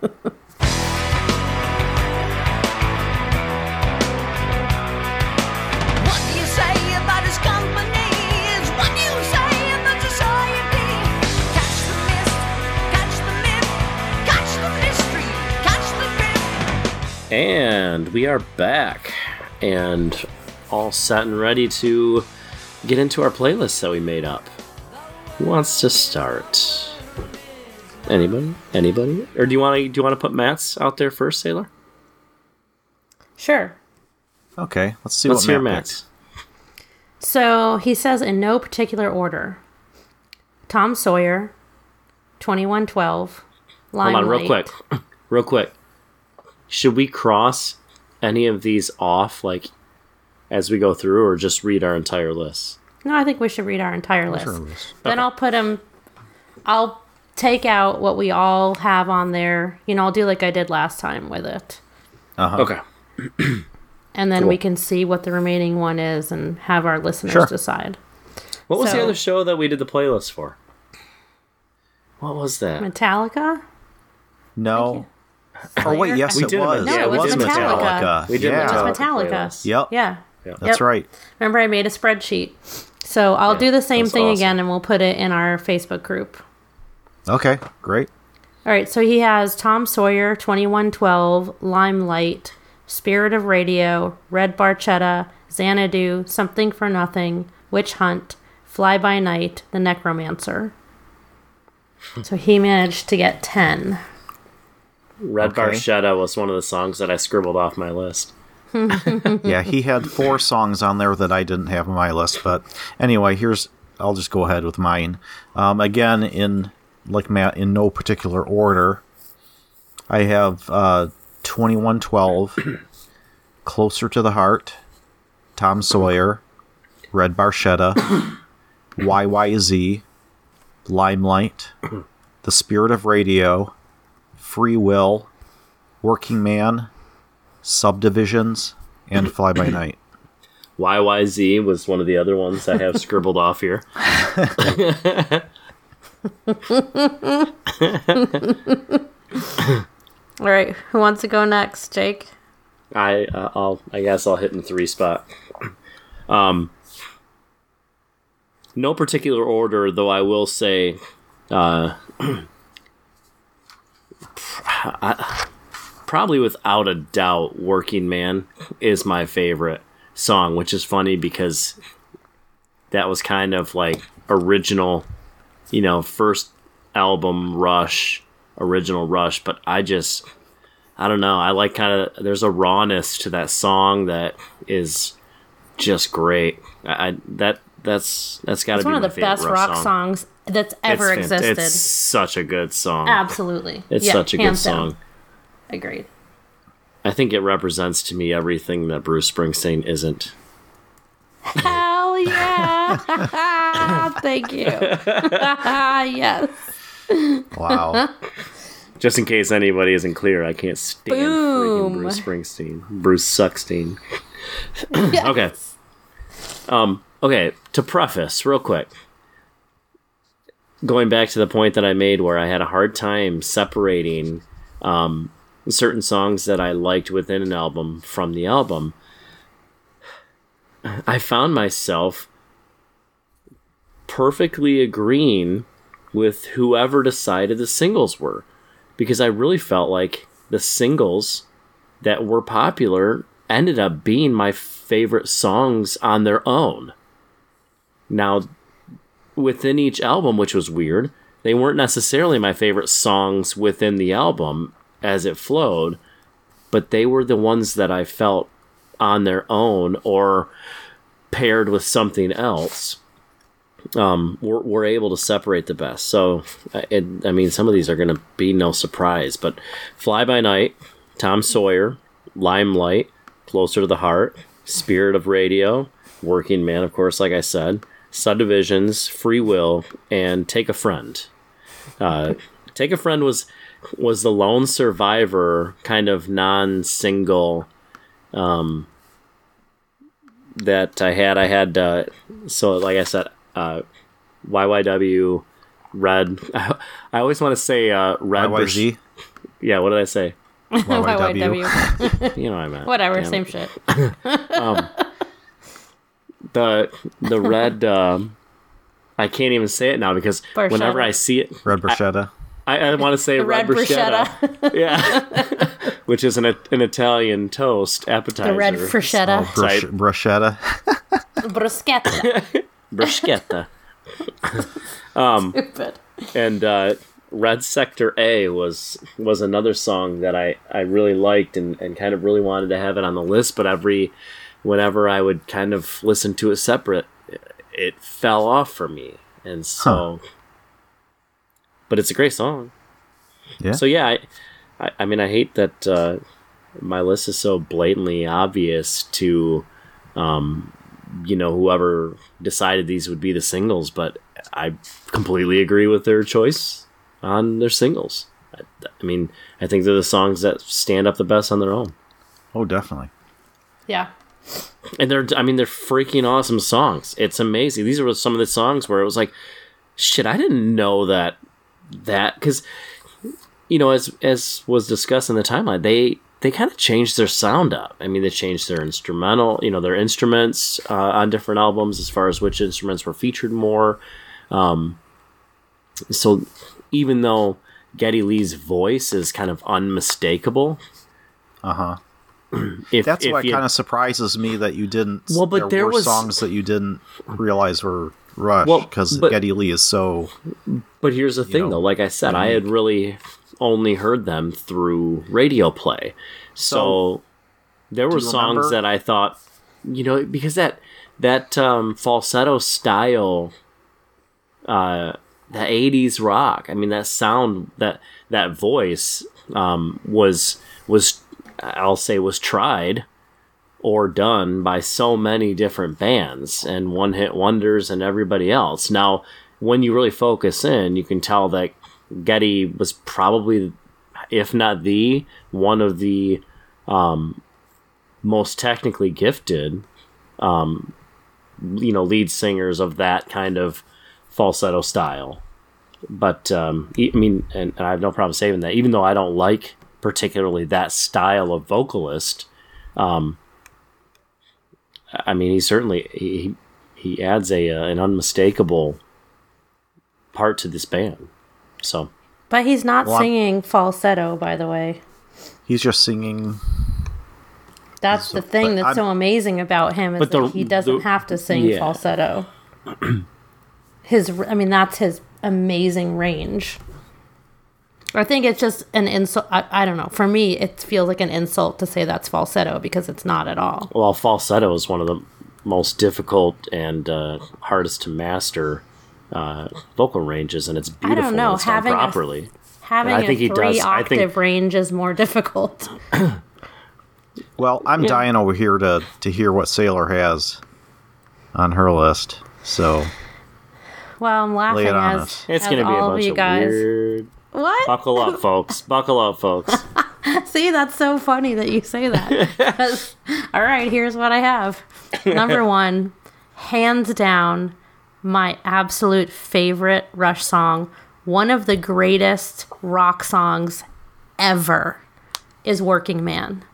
What do you say about his company? Is what do you say about society? Catch the mist, catch the myth, catch the mystery, catch the drift. And we are back and all set and ready to get into our playlist that we made up. Who wants to start? Anybody? Anybody? Or do you want to do you want to put Matt's out there first, Sailor? Sure. Okay, let's see Let's what hear Matt Matt's. So he says in no particular order Tom Sawyer, 2112, Hold on, real quick. real quick. Should we cross any of these off like as we go through or just read our entire list? No, I think we should read our entire list. Sure, Liz. Then I'll put them. I'll take out what we all have on there. You know, I'll do like I did last time with it, Uh-huh. Okay. and then Cool. we can see what the remaining one is and have our listeners Sure. decide. What was the other show that we did the playlist for? What was that? Metallica. No. Oh wait, yes, We it did was. Met- yeah, it we was did a Metallica. Metallica. We did yeah, Metallica. Metallica. Yep. Yeah. That's Yep. right. Remember, I made a spreadsheet. So I'll Yeah, do the same thing awesome. again, and we'll put it in our Facebook group. Okay, great. All right, so he has Tom Sawyer, 2112, Limelight, Spirit of Radio, Red Barchetta, Xanadu, Something for Nothing, Witch Hunt, Fly by Night, The Necromancer. So he managed to get 10. Red Okay. Barchetta was one of the songs that I scribbled off my list. Yeah, he had four songs on there that I didn't have on my list. But anyway, here's I'll just go ahead with mine. Um, again, in like Matt, in no particular order. I have uh, twenty one twelve, closer to the heart, Tom Sawyer, Red Barchetta, YYZ, Limelight, The Spirit of Radio, Free Will, Working Man, Subdivisions, and Fly By Night. YYZ was one of the other ones I have scribbled off here. All right, who wants to go next? Jake? I uh, I'll I guess I'll hit in three spot. Um, no particular order, though. I will say, uh, I- probably without a doubt, "Working Man" is my favorite song. Which is funny because that was kind of like original, you know, first album Rush, original Rush. But I just I don't know. I like kind of there's a rawness to that song that is just great. I, I that that's that's got to be one of the best rock song. songs that's ever It's existed. It's such a good song. Absolutely. It's Yeah, such a good song. down. Song. Agreed. I think it represents to me everything that Bruce Springsteen isn't. Hell yeah! Thank you. yes. Wow. Just in case anybody isn't clear, I can't stand freaking Boom. Bruce Springsteen. Bruce Suckstein. Yes. Okay. Um, okay, to preface, real quick, going back to the point that I made where I had a hard time separating um, certain songs that I liked within an album from the album, I found myself perfectly agreeing with whoever decided the singles were because I really felt like the singles that were popular ended up being my favorite songs on their own. Now, within each album, which was weird, they weren't necessarily my favorite songs within the album as it flowed, but they were the ones that I felt on their own or paired with something else um, were, were able to separate the best. So, I mean, some of these are going to be no surprise, but Fly By Night, Tom Sawyer, Limelight, Closer to the Heart, Spirit of Radio, Working Man, of course, like I said, Subdivisions, Free Will, and Take a Friend. Uh, Take a Friend was was the lone survivor kind of non-single um, that I had. I had uh, so like I said, uh, YYW, Red. I, always want to say uh, Red. vers- YYZ. Yeah, what did I say? YYW. YYW. You know what I meant. Whatever, Damn same it. shit. The the red. Um, I can't even say it now because Bruschetta. whenever I see it, Red Bruschetta. I, I want to say The red, red bruschetta. bruschetta. yeah, which is an an Italian toast appetizer. The red bruschetta. Brusch- Type. bruschetta. Bruschetta. bruschetta. Stupid. and uh, Red Sector A was was another song that I, I really liked and, and kind of really wanted to have it on the list, but every whenever I would kind of listen to it separate, it fell off for me, and so. But it's a great song. Yeah. So yeah, I, I, I mean, I hate that uh, my list is so blatantly obvious to, um, you know, whoever decided these would be the singles, but I completely agree with their choice on their singles. I, I mean, I think they're the songs that stand up the best on their own, oh, definitely. Yeah. and they're, I mean, they're freaking awesome songs. It's amazing. These are some of the songs where it was like, shit, I didn't know that that because you know, as as was discussed in the timeline, they they kind of changed their sound up. I mean, they changed their instrumental, you know, their instruments uh, on different albums as far as which instruments were featured more. Um, so even though Geddy Lee's voice is kind of unmistakable, Uh huh. if That's if what you- kind of surprises me that you didn't. Well, but there were was- songs that you didn't realize were Rush Well, because but- Geddy Lee is so. But here's the thing, know, though. Like I said, I had really only heard them through radio play. So, there were songs remember- that I thought, you know, because that that um, falsetto style, uh, the '80s rock. I mean, that sound, that that voice um, was was I'll say was tried or done by so many different bands and one hit wonders and everybody else. Now, when you really focus in, you can tell that Geddy was probably, if not the, one of the um, most technically gifted, um, you know, lead singers of that kind of falsetto style. But um, I mean, and, and I have no problem saying that, even though I don't like particularly that style of vocalist. Um, I mean, he certainly he he adds a uh, an unmistakable part to this band. So But he's not Well, I'm- singing falsetto, by the way. He's just singing. That's the thing that's I'm- so amazing about him is But that the- he doesn't the- have to sing yeah. falsetto. his, I mean, that's his amazing range. I think it's just an insult. I, I don't know. For me, it feels like an insult to say that's falsetto because it's not at all. Well, falsetto is one of the most difficult and uh, hardest to master uh, vocal ranges, and it's beautiful know, when it's done having a- properly. Having I think a he three does. I think- octave range is more difficult. Well, I'm dying over here to to hear what Sailor has on her list. So Well, I'm laughing it on as. It's as going to be a all of bunch you of guys. weird. What? Buckle up, folks. Buckle up, folks. See, that's so funny that you say that. all right, here's what I have. Number one, hands down, my absolute favorite Rush song, one of the greatest rock songs ever, is Working Man.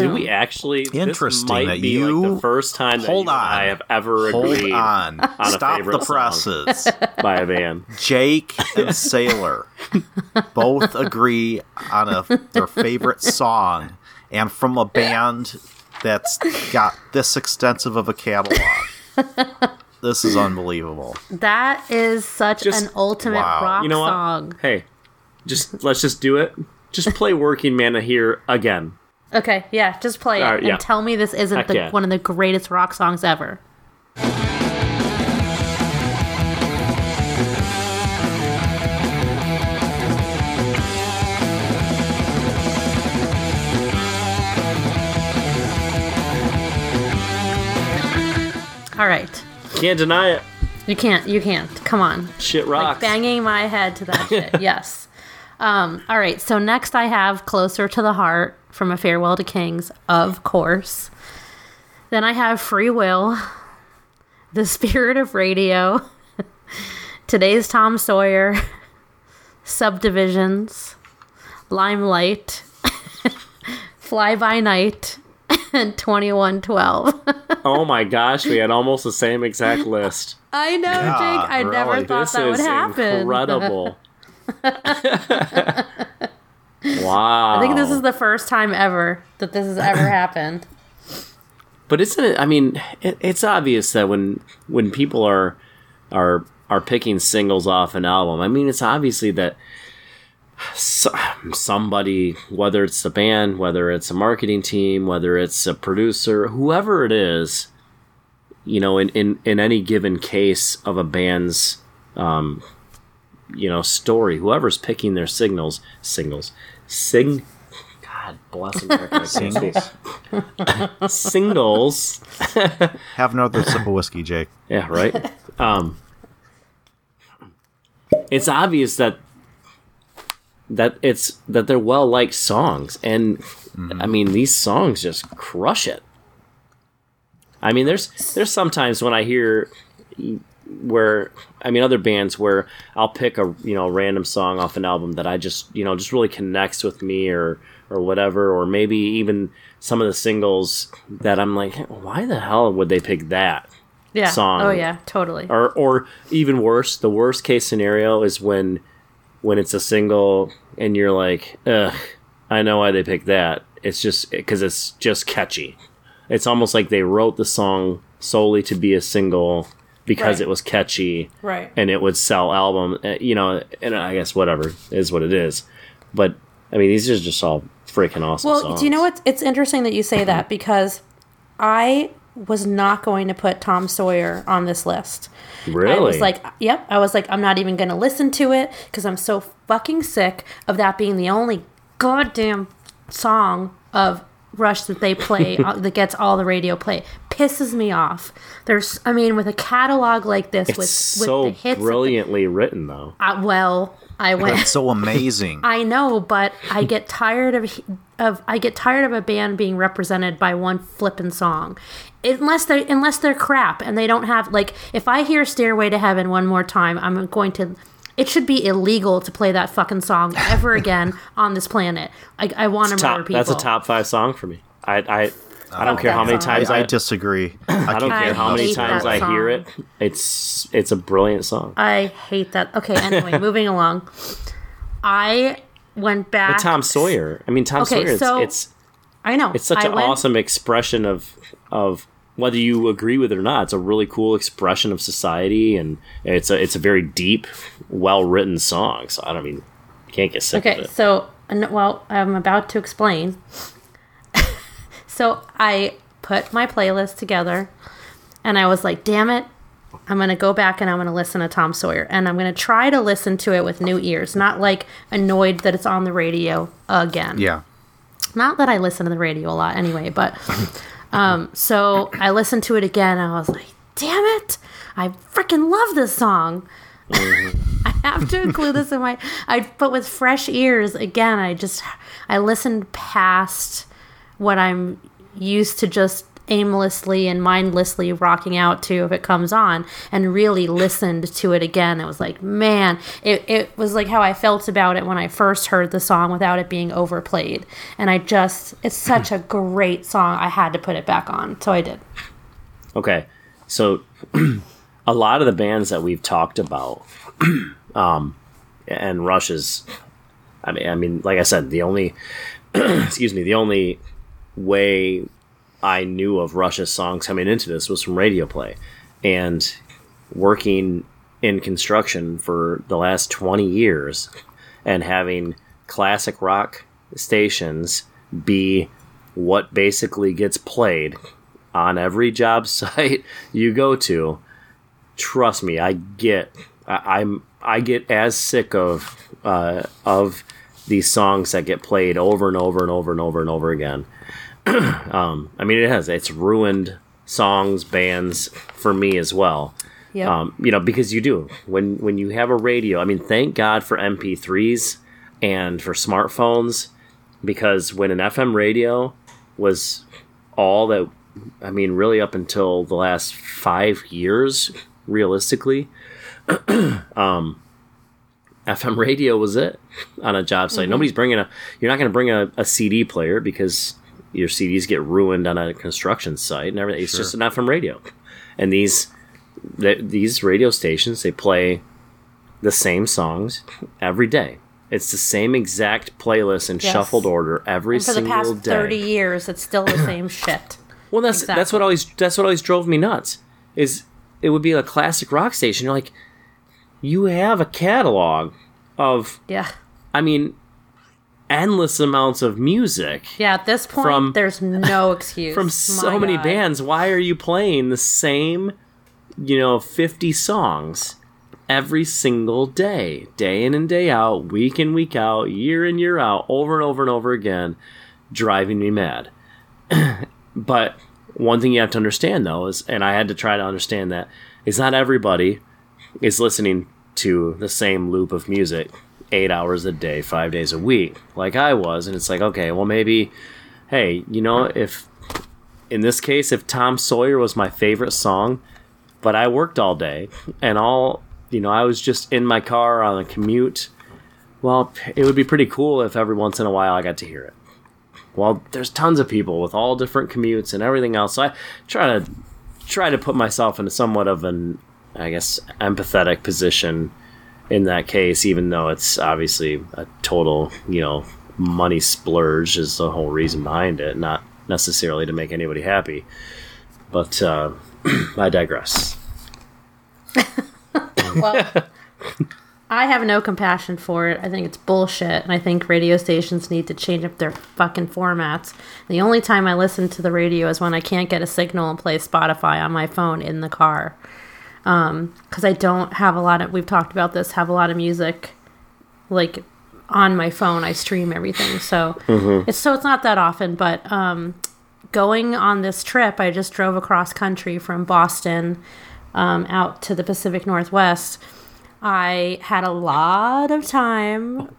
Did we actually? Interesting This might that be you- like the first time that Hold you on. I have ever hold agreed on, a stop favorite the song. presses. by a band. Jake and Sailor both agree on a their favorite song, and from a band that's got this extensive of a catalog. this is unbelievable. That is such Just- an ultimate wow. rock You know what? song. Hey, just let's just do it. Just play "Working Man" here again. Okay, yeah, just play it right, and yeah. tell me this isn't the, yeah. one of the greatest rock songs ever. All right. Can't deny it. You can't. You can't. Come on. Shit Like rocks. banging my head to that shit. yes. Um, all right. So next I have Closer to the Heart from A Farewell to Kings, of course. Then I have Free Will, The Spirit of Radio, Today's Tom Sawyer, Subdivisions, Limelight, Fly By Night, and 2112. oh my gosh, we had almost the same exact list. I know, Yeah, Jake. I never really. thought this that would happen. incredible. wow. I think this is the first time ever that this has ever happened. But isn't it? I mean, it, it's obvious that when when people are are are picking singles off an album, I mean, it's obviously that so, somebody, whether it's the band, whether it's a marketing team, whether it's a producer, whoever it is, you know, in in, in any given case of a band's um, you know story, whoever's picking their signals, signals, sing. God bless America. I can't. Singles. Have another sip of whiskey, Jake. Yeah, right. Um, it's obvious that that it's that they're well liked songs, and I mean these songs just crush it. I mean, there's there's sometimes when I hear where I mean other bands where I'll pick a you know random song off an album that I just you know just really connects with me or or whatever or maybe even some of the singles that I'm like why the hell would they pick that Yeah. song. Oh yeah, totally. or or even worse the worst case scenario is when when it's a single and you're like ugh I know why they picked that it's just because it's just catchy it's almost like they wrote the song solely to be a single because Right. it was catchy Right. and it would sell album uh, you know and i guess whatever is what it is but i mean these are just all freaking awesome Well, songs. do you know what? It's interesting that you say that because I was not going to put Tom Sawyer on this list. really I was like, yep. I was like, I'm not even going to listen to it because I'm so fucking sick of that being the only goddamn song of Rush that they play uh, that gets all the radio play. Pisses me off. There's, I mean, with a catalog like this, it's with so with the hits, brilliantly written though uh, well, I went. It's so amazing. I know, but I get tired of of I get tired of a band being represented by one flippin' song. Unless they unless they're crap and they don't have like if I hear Stairway to Heaven one more time, I'm going to it should be illegal to play that fucking song ever again on this planet. I, I want to murder top people. that's a top five song for me i i I don't oh, care how many song. times I, I, I disagree. I don't I care how many times I hear it. It's it's a brilliant song. I hate that. Okay, anyway, moving along. I went back. But Tom Sawyer, I mean Tom Okay, Sawyer, it's, so it's I know. it's such I an went- awesome expression of of whether you agree with it or not. It's a really cool expression of society, and it's a it's a very deep, well written song. So I don't mean can't get sick Okay, of it. so and- well, I'm about to explain. so I put my playlist together, and I was like, "Damn it, I'm gonna go back and I'm gonna listen to Tom Sawyer, and I'm gonna try to listen to it with new ears, not like annoyed that it's on the radio again. Yeah. Not that I listen to the radio a lot anyway, but um, so I listened to it again, and I was like, "Damn it, I freaking love this song." I have to include this in my. I but with fresh ears again. I just I listened past what I'm used to just aimlessly and mindlessly rocking out to if it comes on and really listened to it again. It was like man it, it was like how i felt about it when i first heard the song without it being overplayed. And i just it's such a great song. I had to put it back on. So i did. Okay, so a lot of the bands that we've talked about, um, and Rush is, I mean, I mean, like I said, the only, excuse me, the only way I knew of Rush's songs coming into this was from radio play, and working in construction for the last twenty years, and having classic rock stations be what basically gets played on every job site you go to trust me i get I, i'm i get as sick of uh, of these songs that get played over and over and over and over and over again um, i mean it has it's ruined songs bands for me as well. Yep. um, you know because you do when when you have a radio i mean thank god for mp3s and for smartphones because when an fm radio was all that i mean really up until the last five years realistically um, fm radio was it on a job site. Nobody's bringing a you're not going to bring a, a cd player because your cds get ruined on a construction site and everything it's just an from radio and these th- these radio stations they play the same songs every day it's the same exact playlist in Yes. shuffled order every and for the past day 30 years it's still the same shit Well, that's that's what always that's what always drove me nuts. Is it would be a classic rock station. You're like, you have a catalog of, Yeah. I mean, endless amounts of music Yeah, at this point, From- there's no excuse. from so My many God. bands. Why are you playing the same, you know, 50 songs every single day, day in and day out, week in, week out, year in, year out, over and over and over again, driving me mad. but one thing you have to understand, though, is, and I had to try to understand that, is not everybody is listening to the same loop of music eight hours a day, five days a week, like I was. And it's like, okay, well, maybe, hey, you know, if in this case, if Tom Sawyer was my favorite song, but I worked all day and all, you know, I was just in my car on a commute, well, it would be pretty cool if every once in a while I got to hear it. Well, there's tons of people with all different commutes and everything else. So I try to try to put myself into somewhat of an, I guess, empathetic position in that case, even though it's obviously a total, you know, money splurge is the whole reason behind it, not necessarily to make anybody happy. But uh, I digress. Well, I have no compassion for it. I think it's bullshit, and I think radio stations need to change up their fucking formats. The only time I listen to the radio is when I can't get a signal and play Spotify on my phone in the car. Because I don't have a lot of, we've talked about this, have a lot of music like on my phone. I stream everything. So it's so it's not that often, but um, going on this trip, I just drove across country from Boston um, out to the Pacific Northwest. I had a lot of time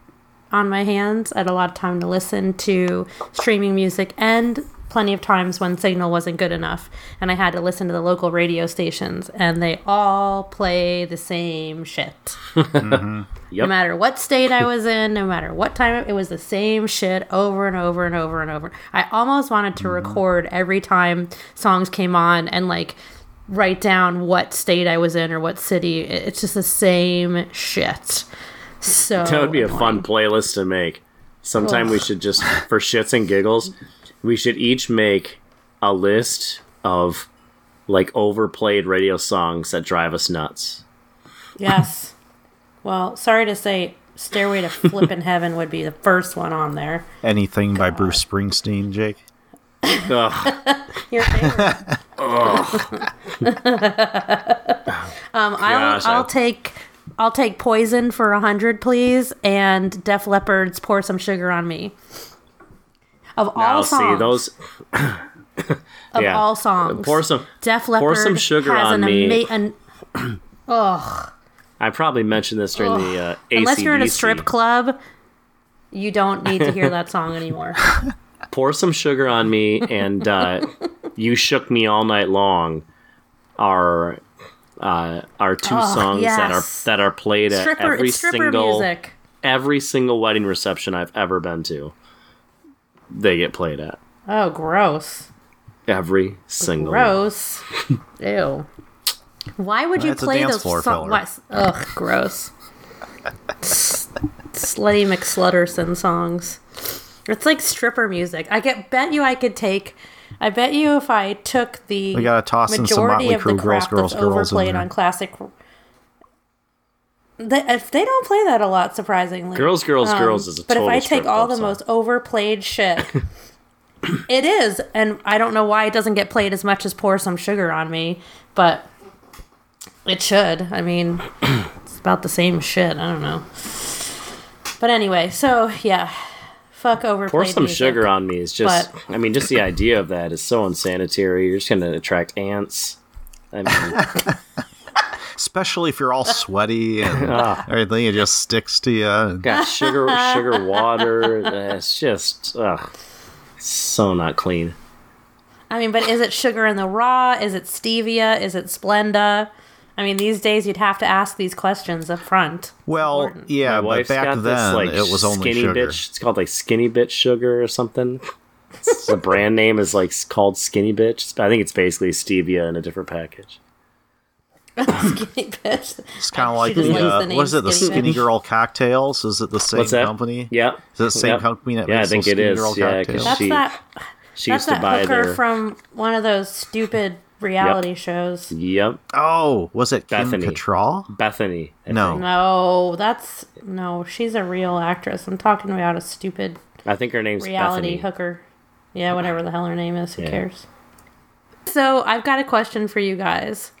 on my hands. I had a lot of time to listen to streaming music and plenty of times when signal wasn't good enough and I had to listen to the local radio stations and they all play the same shit. Mm-hmm. No Yep. matter what state I was in, no matter what time, it was the same shit over and over and over and over. I almost wanted to mm-hmm. record every time songs came on and like write down what state I was in or what city. It's just the same shit. So That would be a fun playlist to make. Sometime we should just, for shits and giggles, we should each make a list of like overplayed radio songs that drive us nuts. Yes. Well, sorry to say, Stairway to Flippin' Heaven would be the first one on there. Anything by Bruce Springsteen, Jake? Ugh. Your favorite. um, I'll I'll I- take I'll take Poison for a hundred, please, and Def Leppard's Pour Some Sugar on Me. Of all Now, songs, see those. of yeah. all songs, Pour some. Def Leppard some sugar has on an me. ama- an, ugh. I probably mentioned this during the uh, Unless you're in a strip club, you don't need to hear that song anymore. pour some sugar on me and uh, you shook me all night long are uh, are two songs that are that are played at every single music. every single wedding reception I've ever been to. They get played at Oh, gross. every single. one. Gross. Ew. Why would you It's a play dance those floor songs? filler. Ugh, gross. S- Slutty McSlutterson songs. It's like stripper music. I get bet you I could take. I bet you if I took the We gotta toss in some majority Motley of the Crue, Girls, crap Girls, that's Girls overplayed on classic. They, if they don't play that a lot, surprisingly. Girls, girls, Um, girls is a But if I take all the song. most overplayed shit, it is, and I don't know why it doesn't get played as much as "Pour Some Sugar on Me," but it should. I mean, it's about the same shit. I don't know. But anyway, so yeah, fuck overplayed. Pour some music. sugar on me is just. but- I mean, just the idea of that is so unsanitary. You're just going to attract ants. I mean, Especially if you're all sweaty and Ah. everything, it just sticks to you. got sugar, sugar water. It's just, ugh, so not clean. I mean, but is it sugar in the raw? Is it stevia? Is it Splenda? I mean, these days you'd have to ask these questions up front. Well, important. yeah, My but back then this like it was only skinny sugar. bitch. It's called like skinny bitch sugar or something. The brand name is like called skinny bitch. I think it's basically stevia in a different package. Skinny bitch. It's kind of like just the, uh, the what is it, the Skinny Skinny Girl cocktails? Is it the same company? Yeah. Is it the same Yep. company that Yeah, I think those it Skinny is. Girl Yeah, 'cause cocktails? That's She- not. She That's used to that buy hooker their. from one of those stupid reality shows. yep, Oh, was it Kim Bethenny. Cattrall? Bethenny. I No. think. No, that's no. She's a real actress. I'm talking about a stupid I think her name's reality Bethenny. hooker. Yeah, whatever the hell her name is. Who Yeah. cares? So I've got a question for you guys.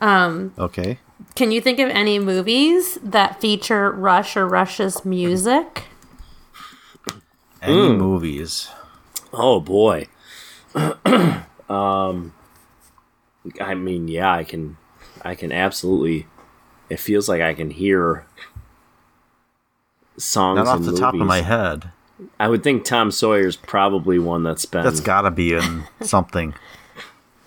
Okay. Can you think of any movies that feature Rush or Rush's music? Any movies? Oh boy. um, I mean, yeah, I can, I can absolutely. It feels like I can hear songs. Not off and the top of my head. I would think Tom Sawyer's probably one that's been. That's got to be in something.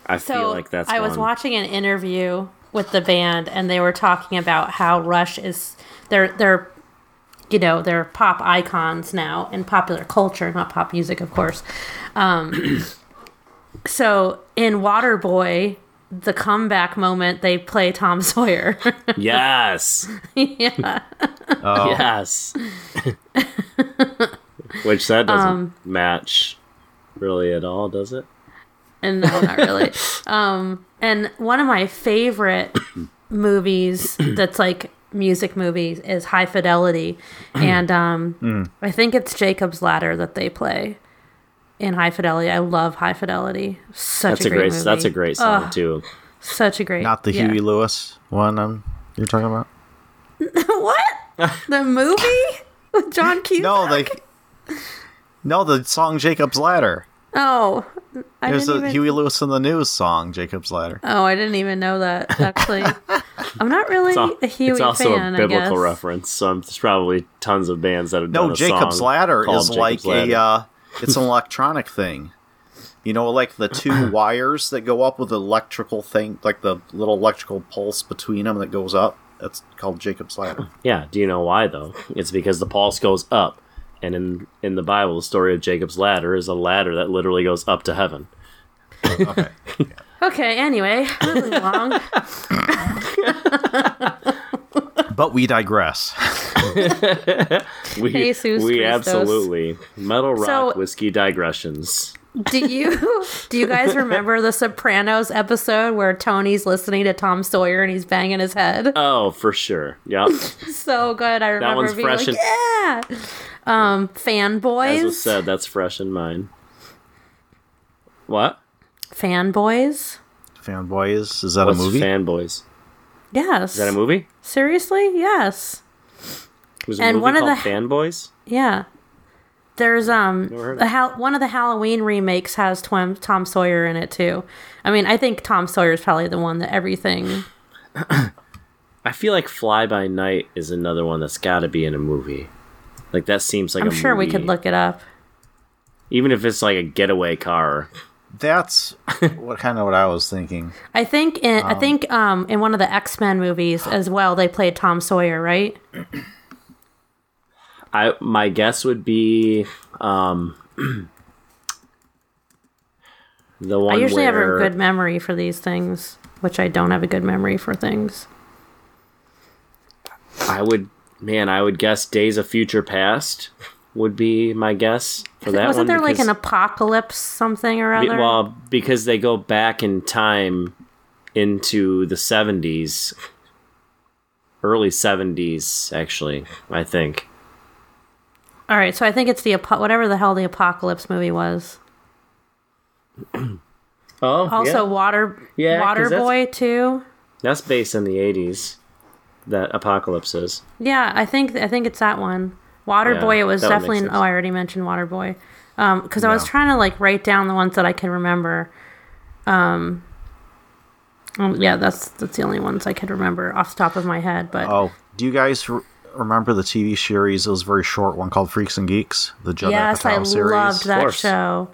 I So feel like that's. I was one. watching an interview with the band, and they were talking about how Rush is they're they're you know they're pop icons now in popular culture, not pop music, of course. Um, so in Waterboy, the comeback moment, they play Tom Sawyer. Yes. yeah, Oh, Yes. Which that doesn't Um, match really at all, does it? And no, not really. um, and one of my favorite movies that's like music movies is High Fidelity, and um, I think it's Jacob's Ladder that they play in High Fidelity. I love High Fidelity. Such That's a a great, great. movie. That's a great song Ugh, too. Such a great. not the yeah. Huey Lewis one um, you're talking about? what the movie with John Cusack? No, they. No, the song Jacob's Ladder. Oh, I There's didn't a even. Huey Lewis in the News song, Jacob's Ladder. Oh, I didn't even know that. Actually, I'm not really It's, al- a Huey fan. it's also fan. a biblical reference. So um, there's probably tons of bands that have done No, a Jacob's song Ladder called is Jacob's like Ladder. a. Uh, it's an electronic thing. You know, like the two wires that go up with the electrical thing, like the little electrical pulse between them that goes up. That's called Jacob's Ladder. Yeah. Do you know why though? It's because the pulse goes up, and in in the Bible, the story of Jacob's ladder is a ladder that literally goes up to heaven. Oh, okay. Okay, anyway, moving along. But we digress. We Jesus we Christos. absolutely metal rock So- whiskey digressions. Do you do you guys remember the Sopranos episode where Tony's listening to Tom Sawyer and he's banging his head? Oh, for sure. Yeah. So good. I remember that one's being fresh like, in- yeah. Um, fanboys. As was said, that's fresh in mind. What? Fanboys. Fanboys, is that What's a movie? Fanboys? Yes. Is that a movie? Seriously? Yes. There's a And movie one of called the- Fanboys. Yeah. There's um Never heard the hal- one of the Halloween remakes has Twim- Tom Sawyer in it too. I mean, I think Tom Sawyer's probably the one that everything. I feel like Fly By Night is another one that's got to be in a movie. Like that seems like I'm a sure we could look it up. even if it's like a getaway car. That's what kind of what I was thinking. I think in I think um in one of the X Men movies as well they played Tom Sawyer, right? I my guess would be um the one I usually have a good memory for these things, which I don't have a good memory for things. I would man, I would guess Days of Future Past would be my guess for that Wasn't there like an apocalypse something or Be- other? Well, because they go back in time into the 70s, early 70s, actually, I think. All right, so I think it's the whatever the hell the apocalypse movie was. Oh, Also, Water Yeah, Water Boy too. that's based in the 80s. That Apocalypse is. Yeah, I think I think it's that one. Water Yeah, Boy. It was that would make definitely. sense. Oh, I already mentioned Water Boy. Um, because I was trying to like write down the ones that I can remember. Um, um, yeah, that's that's the only ones I could remember off the top of my head. But Oh, do you guys re- remember the TV series? It was a very short one called Freaks and Geeks, the Judd yes, I series. loved that show.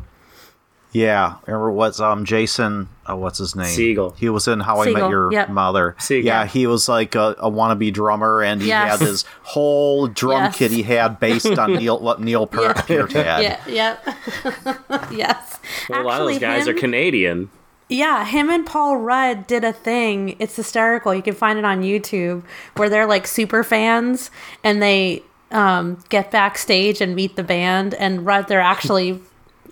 Yeah, remember what's um Jason? Uh, what's his name? Segel. He was in How I Met Your yep. Mother. Segel. Yeah, he was like a, a wannabe drummer, and he Yes. had this whole drum Yes. kit he had based on Neil what Neil Per- Peart had. Yeah. Yep. yes. Well, a lot of those guys him, are Canadian. Yeah, him and Paul Rudd did a thing. It's hysterical. You can find it on YouTube where they're like super fans and they um, get backstage and meet the band. And Rudd, they're actually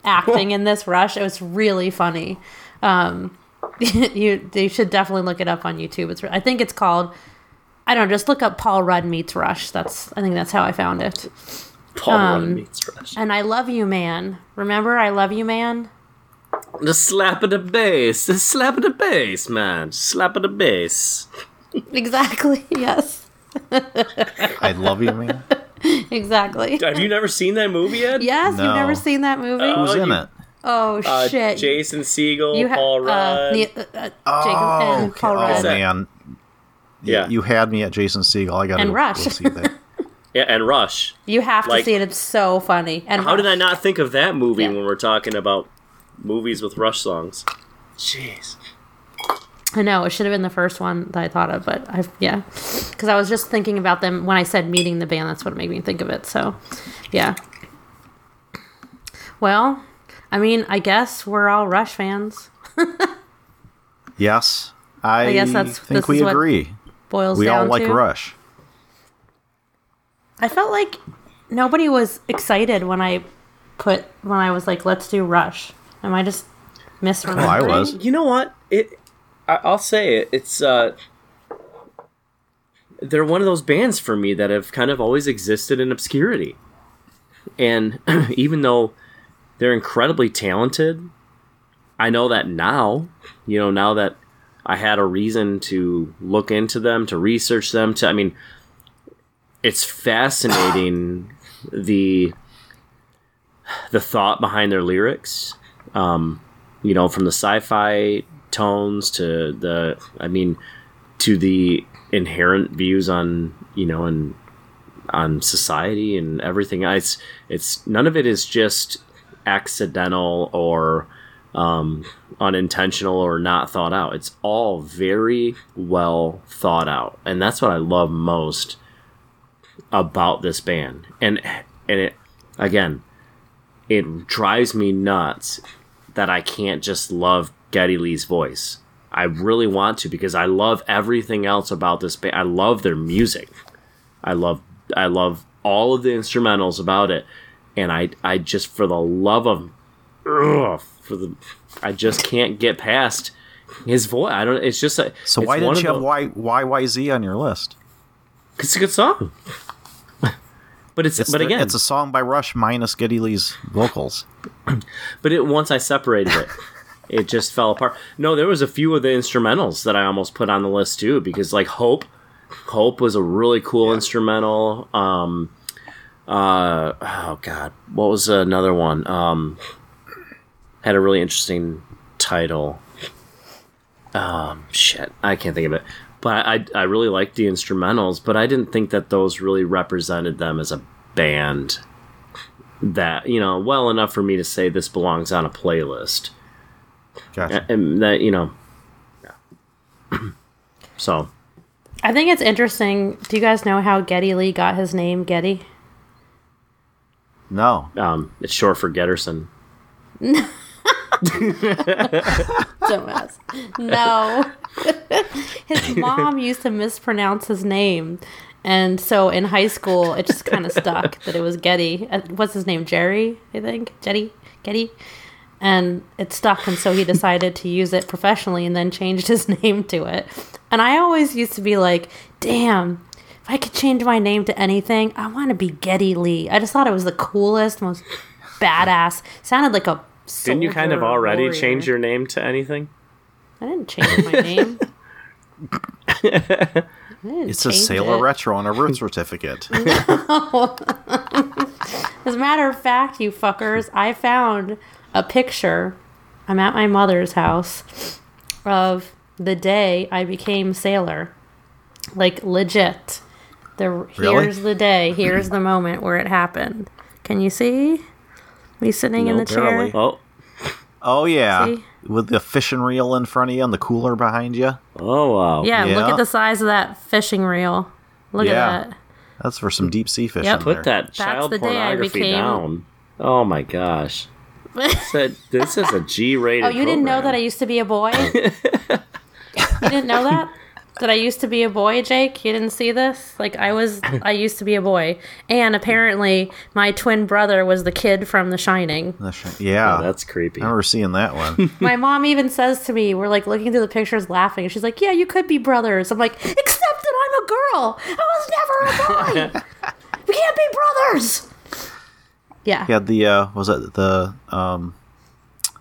acting in this Rush. It was really funny. Um, you you should definitely look it up on YouTube. It's I think it's called I don't know. Just look up Paul Rudd meets Rush. That's I think that's how I found it. Paul Um, Rudd meets Rush. And I love you, man. Remember, I love you, man. The slap of the bass. The slap of the bass, man. Slap of the bass. Exactly. Yes. I love you, man. Exactly. Have you never seen that movie yet? Yes, No. you've never seen that movie. Who's Oh, in you- it? oh Uh, shit! Jason Segel, you ha- Paul uh, Rudd. Ne- uh, uh, Jacob Oh, and okay. Paul oh Rudd. man. yeah. You had me at Jason Segel. I got And to Rush. go see that. yeah, and Rush. You have to Like- see it. It's so funny. And How did I not think of that movie Yeah. when we're talking about movies with Rush songs? Jeez. I know it should have been the first one that I thought of, but I yeah, because I was just thinking about them when I said meeting the band. That's what made me think of it. So, yeah. Well, I mean, I guess we're all Rush fans. Yes, I, guess that's- think this we is what agree. Boils We down all like to. Rush. I felt like nobody was excited when I put when I was like, "Let's do Rush." Am I just misremembering? Oh, I was. You know what? It. I, I'll say it. It's. uh They're one of those bands for me that have kind of always existed in obscurity, and even though they're incredibly talented, I know that now. You know, now that I had a reason to look into them, to research them, to I mean, it's fascinating the the thought behind their lyrics. Um, you know, from the sci-fi tones to the, I mean, to the inherent views on you know and on society and everything. It's it's none of it is just accidental or um, unintentional or not thought out. It's all very well thought out, and that's what I love most about this band. And and it again, it drives me nuts that I can't just love Geddy Lee's voice. I really want to because I love everything else about this band. I love their music. I love I love all of the instrumentals about it, and I I just for the love of ugh, for the I just can't get past his voice. I don't. It's just a, So it's why didn't you have the- Y YYZ on your list? It's a good song. But it's, It's but the- again it's a song by Rush minus Geddy Lee's vocals. But it once I separated it, it just fell apart. No, there was a few of the instrumentals that I almost put on the list too, because like Hope, Hope was a really cool instrumental. Um, uh, oh god, what was another one? Um, had a really interesting title. Um, shit, I can't think of it. But I, I really liked the instrumentals, but I didn't think that those really represented them as a band that you know well enough for me to say this belongs on a playlist Gotcha. and that you know yeah. so I think it's interesting. Do you guys know how Geddy Lee got his name, Geddy? No. um it's short for Getterson Dumbass. No. his mom used to mispronounce his name. And so in high school, it just kind of stuck that it was Geddy. Uh, What's his name? Jerry, I think? Jetty? Getty? And it stuck. And so he decided to use it professionally and then changed his name to it. And I always used to be like, damn, if I could change my name to anything, I want to be Geddy Lee. I just thought it was the coolest, most badass. Sounded like a. didn't you kind of already warrior. change your name to anything I didn't change my name. It's a Sailor it. Retro on a birth certificate. As a matter of fact, you fuckers, I found a picture. I'm at my mother's house of the day I became sailor. Like legit. The Really? here's the day. Here's the moment where it happened. Can you see me sitting in the Nope. chair? Oh Oh yeah, See? with the fishing reel in front of you and the cooler behind you. oh wow Yeah, look at the size of that fishing reel. Look Yeah. at that. That's for some deep sea fishing. Yep. put there. that child the day I pornography became- down oh my gosh Said this is a G-rated Oh, you didn't know that I used to be a boy? you didn't know that? that I used to be a boy, Jake? You didn't see this? Like I was I used to be a boy. And apparently my twin brother was the kid from The Shining. The sh- Yeah, Oh, that's creepy. I remember seeing that one. My mom even says to me, we're like looking through the pictures laughing. She's like, "Yeah, you could be brothers." I'm like, "Except that I'm a girl. I was never a boy. we can't be brothers." Yeah. He had the uh, was it the um,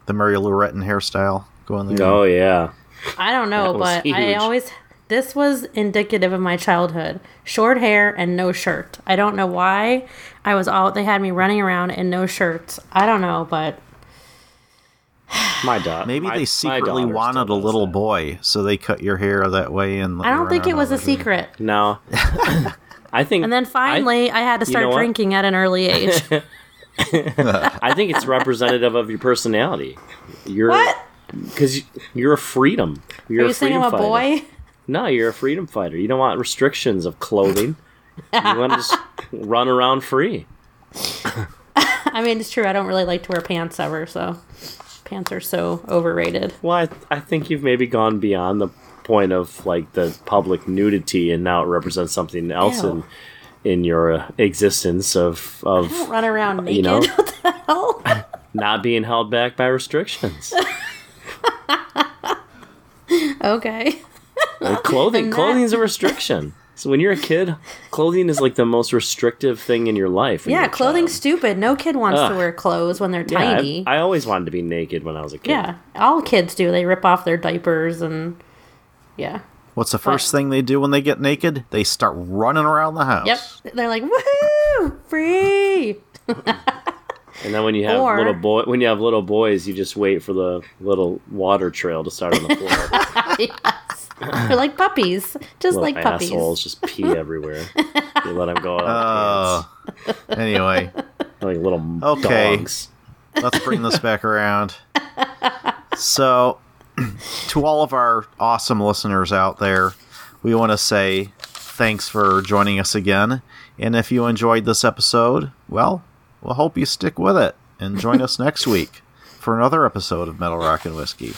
the Mary Lou hairstyle going there? Oh yeah. I don't know, That was but I always this was indicative of my childhood. Short hair and no shirt. I don't know why. I was all they had me running around in no shirts. I don't know, but My daughter. Maybe my- they secretly wanted a little that. boy, so they cut your hair that way. And I don't think it was a secret. No. I think. And then finally, I, had to you start know drinking at an early age. I think it's representative of your personality. You're what? because you're a freedom. You're Are a saying I'm a fighter. boy? No, you're a freedom fighter. You don't want restrictions of clothing. you want to just run around free. I mean, it's true. I don't really like to wear pants ever, so pants are so overrated. Well, I, I think you've maybe gone beyond the point of like the public nudity, and now it represents something else Ew. in in your uh, existence of of Run around naked. You know? what the hell? not being held back by restrictions. okay. Like clothing, And that- clothing's a restriction. So when you're a kid, clothing is like the most restrictive thing in your life. Yeah, you're clothing's child. stupid. No kid wants to wear clothes when they're Yeah, tiny. I, I always wanted to be naked when I was a kid. yeah, all kids do. They rip off their diapers and yeah. What's the first thing they do when they get naked? They start running around the house. Yep. They're like, woohoo, free. And then when you have Or- little boy, when you have little boys, you just wait for the little water trail to start on the floor. yes. They're like puppies, just little like puppies. assholes just pee everywhere. you let them go out Uh, anyway, like little Okay. dogs. let's bring this back around. So, to all of our awesome listeners out there, we want to say thanks for joining us again. And if you enjoyed this episode, well, we'll hope you stick with it and join us next week for another episode of Metal Rock and Whiskey.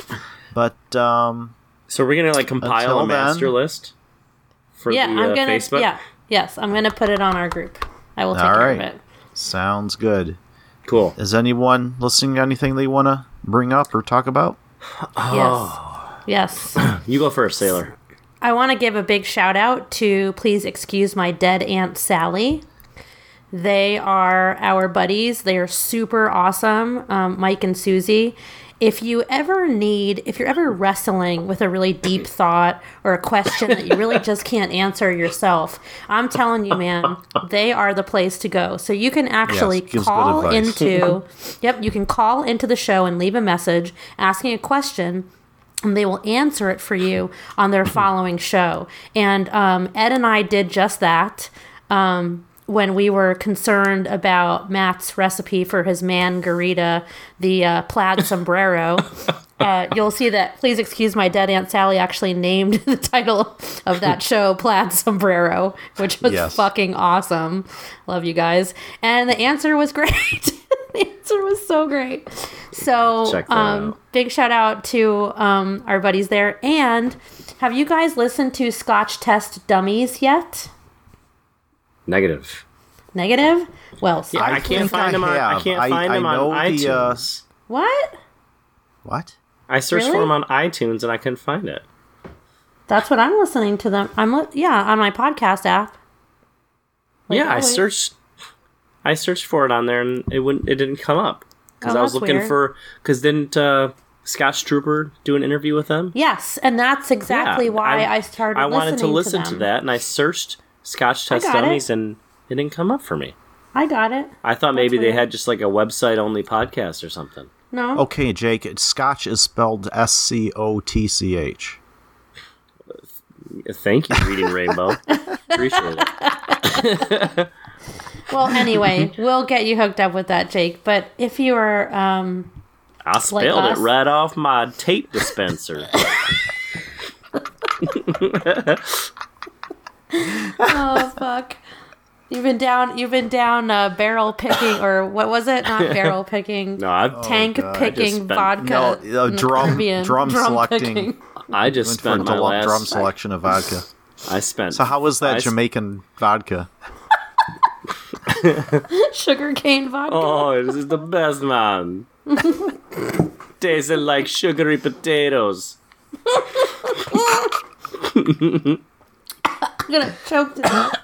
But um, So we're gonna like compile a master then- list for Yeah, the I'm uh, gonna. Facebook. Yeah, yes, I'm gonna put it on our group. I will take All care right. of it. sounds good. Cool. Is anyone listening to anything they want to bring up or talk about? Oh. Yes. Yes. You go first, Sailor. I want to give a big shout out to please excuse my dead aunt Sally. They are our buddies. They are super awesome, um, Mike and Susie. If you ever need, if you're ever wrestling with a really deep thought or a question that you really just can't answer yourself, I'm telling you, man, they are the place to go. So you can actually good call into, yep, you can call into the show and leave a message asking a question and they will answer it for you on their following show. And um, Ed and I did just that um, when we were concerned about Matt's recipe for his mangarita, the uh, plaid sombrero. Uh, you'll see that. Please excuse my dead aunt Sally. Actually named the title of that show "Plaid Sombrero," which was Yes. fucking awesome. Love you guys. And the answer was great. the answer was so great. So, um, big shout out to um, our buddies there. And have you guys listened to Scotch Test Dummies yet? Negative. Negative? Well, Yeah, I I, can't think find I them on. I can't I- find I them know on the, uh, iTunes. what? What? I searched Really? for them on iTunes and I couldn't find it. That's what I'm listening to them. I'm li- yeah on my podcast app. Like yeah, I searched. I searched for it on there and it wouldn't. It didn't come up because Oh, I was looking weird. for. Because didn't uh, Scotch Trooper do an interview with them? Yes, and that's exactly Yeah, why I, started. I wanted to listen to, them. that, and I searched Scotch Test got it. And it didn't come up for me. I got it. I thought maybe they had just like a website only podcast or something. No, Okay, Jake. Scotch is spelled S C O T C H. Thank you, Reading Rainbow. Appreciate it. well, anyway, we'll get you hooked up with that, Jake. But if you are, um, I spelled us. it right off my tape dispenser. oh fuck, you've been down, you've been down uh, barrel picking, or what was it? Not barrel picking. No, I've tank God. picking I spent- vodka. No, uh, drum- Caribbean. drum selecting. I just Went for a spent my drum last. drum selection of vodka. I spent. So how was that I- Jamaican vodka? Sugar cane vodka. Oh, this is the best, man. Tasted like sugary potatoes. I'm gonna choke to death.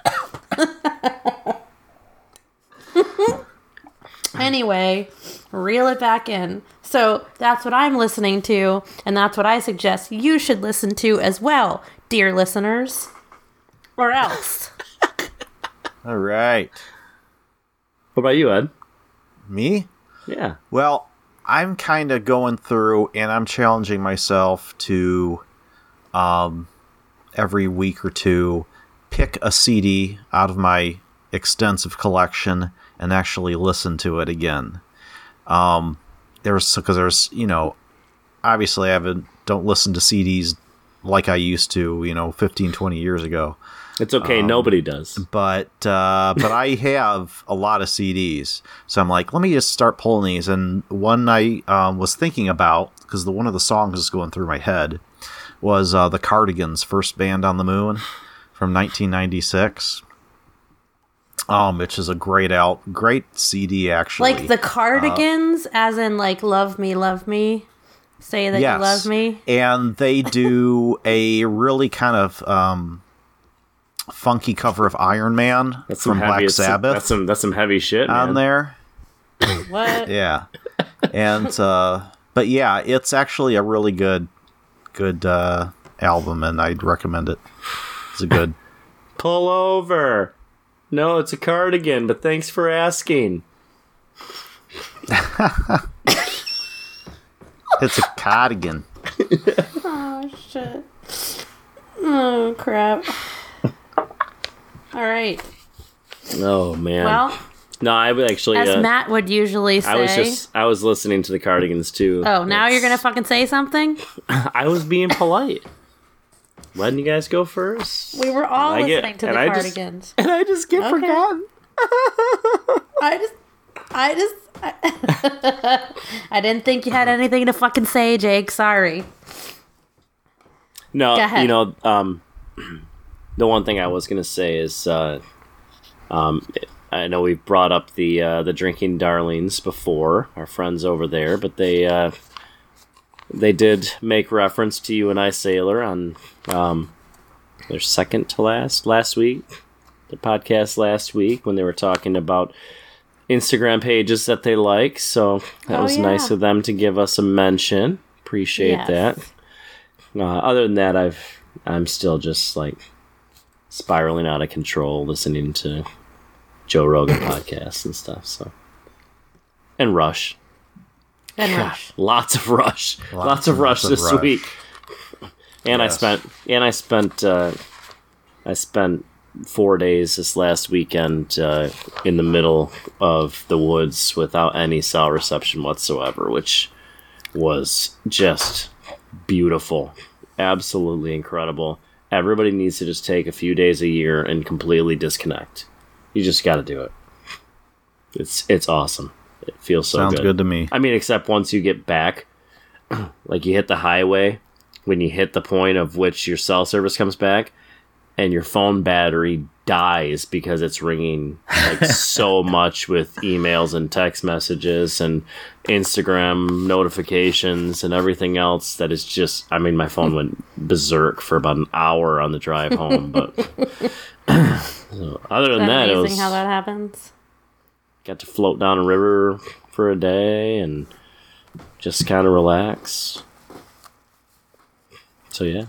anyway, reel it back in. So that's what I'm listening to, and that's what I suggest you should listen to as well, dear listeners. Or else. All right. What about you, Ed? Me? Yeah. Well, I'm kind of going through and I'm challenging myself to um every week or two pick a CD out of my extensive collection and actually listen to it again. Um there's because there's, you know, obviously I haven't don't listen to CDs like I used to, you know, 15 20 years ago It's okay. Nobody does. but uh, but I have a lot of CDs, so I'm like, let me just start pulling these. And one I um, was thinking about because the one of the songs is going through my head was uh, the Cardigans' first band on the moon from 1996. Um, which is a great out, great CD actually. Like the cardigans, as in like love me, love me. Say that you love me. And they do a really kind of um, funky cover of Iron Man That's some from heavy. Black that's some- Sabbath That's some. That's some heavy shit, man. on there. What? Yeah. and uh but yeah, it's actually a really good good uh album and I'd recommend it. It's a good Pull over. No, it's a cardigan, but thanks for asking. it's a cardigan. Oh shit. Oh crap. All right. Oh man. Well, no, I would actually. as uh, Matt would usually say. I was just. I was listening to the cardigans too. oh, now you're gonna fucking say something? I was being polite. Letting you guys go first. We were all I get- listening to the and I just- cardigans. And I just get Okay. forgotten. I just, I just, I, I didn't think you had anything to fucking say, Jake. Sorry. No, you know, um, the one thing I was gonna say is, uh, um, I know we've brought up the uh, the drinking darlings before, our friends over there, but they uh, they did make reference to you and I, Sailor, on um, their second to last last week, the podcast last week when they were talking about Instagram pages that they like. So that Oh, was nice of them to give us a mention. Appreciate Yes. that. Uh, other than that, I've I'm still just like spiraling out of control listening to Joe Rogan podcasts and stuff. So and Rush, And Rush. lots of Rush, lots, of Rush lots of this Rush. week. And I spent and I spent uh, I spent four days this last weekend uh, in the middle of the woods without any cell reception whatsoever, which was just beautiful, absolutely incredible. Everybody needs to just take a few days a year and completely disconnect. You just got to do it. It's it's awesome. It feels so Sounds good. good to me. I mean, except once you get back, like you hit the highway, when you hit the point of which your cell service comes back, and your phone battery dies because it's ringing like so much with emails and text messages and Instagram notifications and everything else that is just I mean my phone went berserk for about an hour on the drive home but so other than that that it was how that happens? got to float down a river for a day and just kind of relax. So yeah,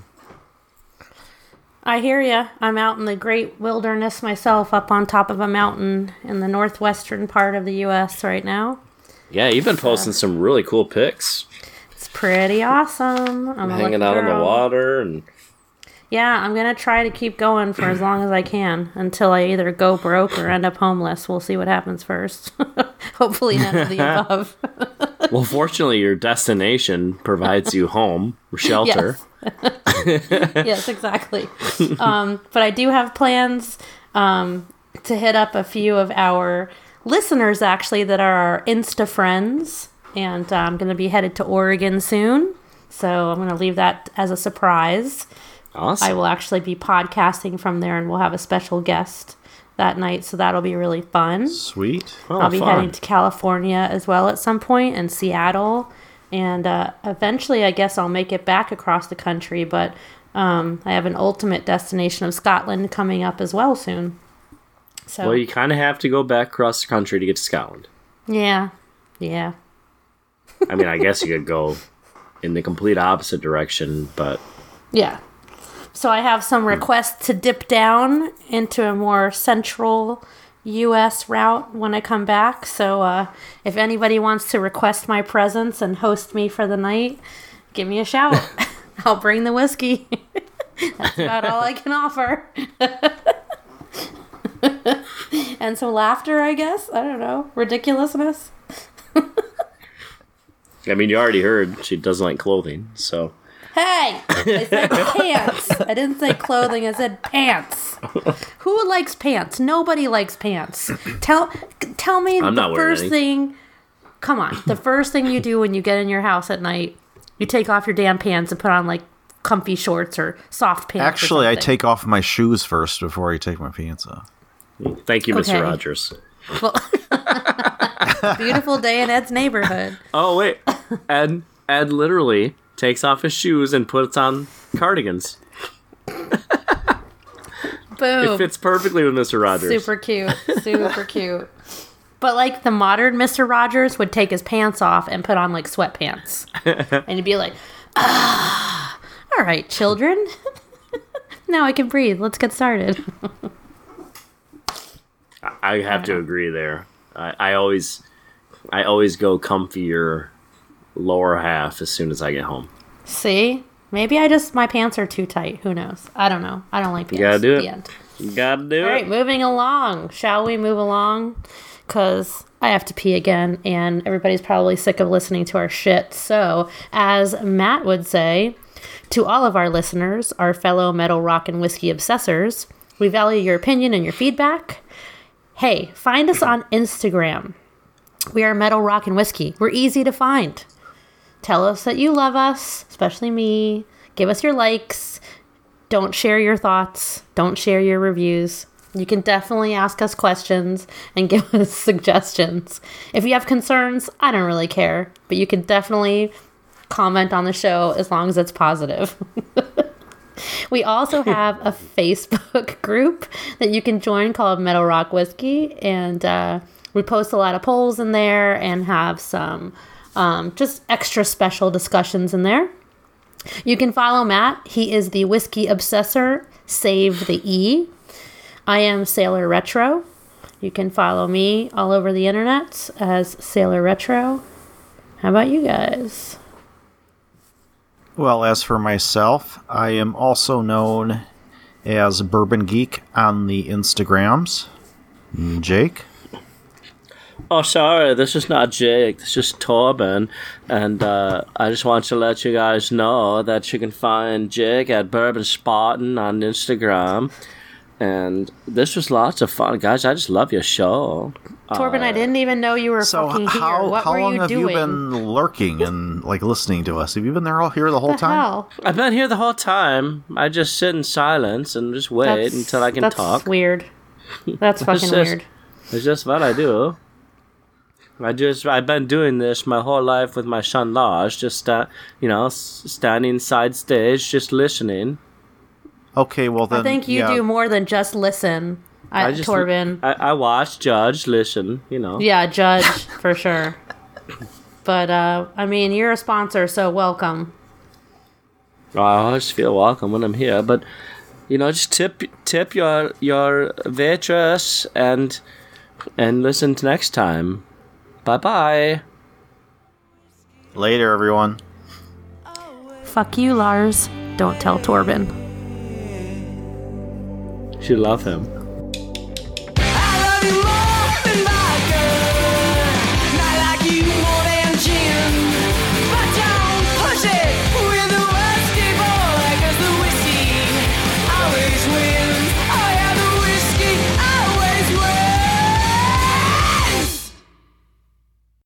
I hear ya. I'm out in the great wilderness myself, up on top of a mountain in the northwestern part of the U.S. right now. yeah, you've been posting some really cool pics, It's pretty awesome. I'm hanging out on the water, and Yeah, I'm gonna try to keep going for as long as I can until I either go broke or end up homeless. We'll see what happens first. Hopefully, none of the above. well, fortunately, your destination provides you home or shelter. yes, exactly. Um, but I do have plans um, to hit up a few of our listeners, actually, that are our Insta friends. And uh, I'm going to be headed to Oregon soon So I'm going to leave that as a surprise. Awesome. I will actually be podcasting from there and we'll have a special guest that night. So that'll be really fun. Sweet. Oh, I'll be fun. heading to California as well at some point and Seattle. And uh, eventually, I guess I'll make it back across the country. But um, I have an ultimate destination of Scotland coming up as well soon. So, Well, you kind of have to go back across the country to get to Scotland. yeah. Yeah. I mean, I guess you could go in the complete opposite direction, but Yeah. So I have some requests to dip down into a more central U.S. route when I come back. So uh, if anybody wants to request my presence and host me for the night, give me a shout. I'll bring the whiskey. That's about all I can offer. and some laughter, I guess. I don't know. Ridiculousness. I mean, you already heard she doesn't like clothing, so Hey, I said pants. I didn't say clothing. I said pants. Who likes pants? Nobody likes pants. Tell tell me I'm the not first any. thing. Come on, the first thing you do when you get in your house at night, you take off your damn pants and put on like comfy shorts or soft pants. Actually, I take off my shoes first before I take my pants off. thank you, Okay. Mr. Rogers. beautiful day in Ed's neighborhood. Oh wait, Ed Ed literally takes off his shoes and puts on cardigans. Boom. It fits perfectly with Mr. Rogers. Super cute. Super cute. But like the modern Mr. Rogers would take his pants off and put on like sweatpants. and he'd be like, ah, all right, children. now I can breathe. Let's get started. I have to agree there. I, I always, I always go comfier lower half as soon as I get home. See? Maybe I just, my pants are too tight. Who knows? I don't know. I don't like pants. You gotta do The it. end. You gotta do All it. right, moving along. Shall we move along? Because I have to pee again, and everybody's probably sick of listening to our shit. So, as Matt would say, to all of our listeners, our fellow metal rock and whiskey obsessors, we value your opinion and your feedback. Hey, find us on Instagram. We are Metal Rock and Whiskey. We're easy to find. Tell us that you love us, especially me. Give us your likes. Don't share your thoughts. Don't share your reviews. You can definitely ask us questions and give us suggestions. If you have concerns, I don't really care, but you can definitely comment on the show as long as it's positive. we also have a Facebook group that you can join called Metal Rock Whiskey, and uh, we post a lot of polls in there and have some um, just extra special discussions in there. You can follow Matt. He is the whiskey obsessor. Save the E. I am Sailor Retro. You can follow me all over the internet as Sailor Retro. How about you guys? Well, as for myself, I am also known as Bourbon Geek on the Instagrams. Jake? Oh, sorry, this is not Jake. This is Torben, and uh, I just want to let you guys know that you can find Jake at Bourbon Spartan on Instagram. And this was lots of fun, guys. I just love your show. Torben, I didn't even know you were So, fucking here. how, what how were long you have doing? you been lurking and like listening to us? Have you been there all here the whole What the time? hell? I've been here the whole time. I just sit in silence and just wait That's- until I can that's talk. weird. That's fucking just- weird. It's just what I do. I just I've been doing this my whole life with my son Lars, just uh, you know, s- standing side stage, just listening. Okay, well then. I think you yeah. do more than just listen, I, I just Torben. I, I watch, judge, listen. You know. yeah, judge for sure. But uh, I mean, you're a sponsor, so welcome. I always feel welcome when I'm here, but you know, just tip tip your your waitress and and listen to next time. Bye bye. Later, everyone. Fuck you, Lars. Don't tell Torben. She love him.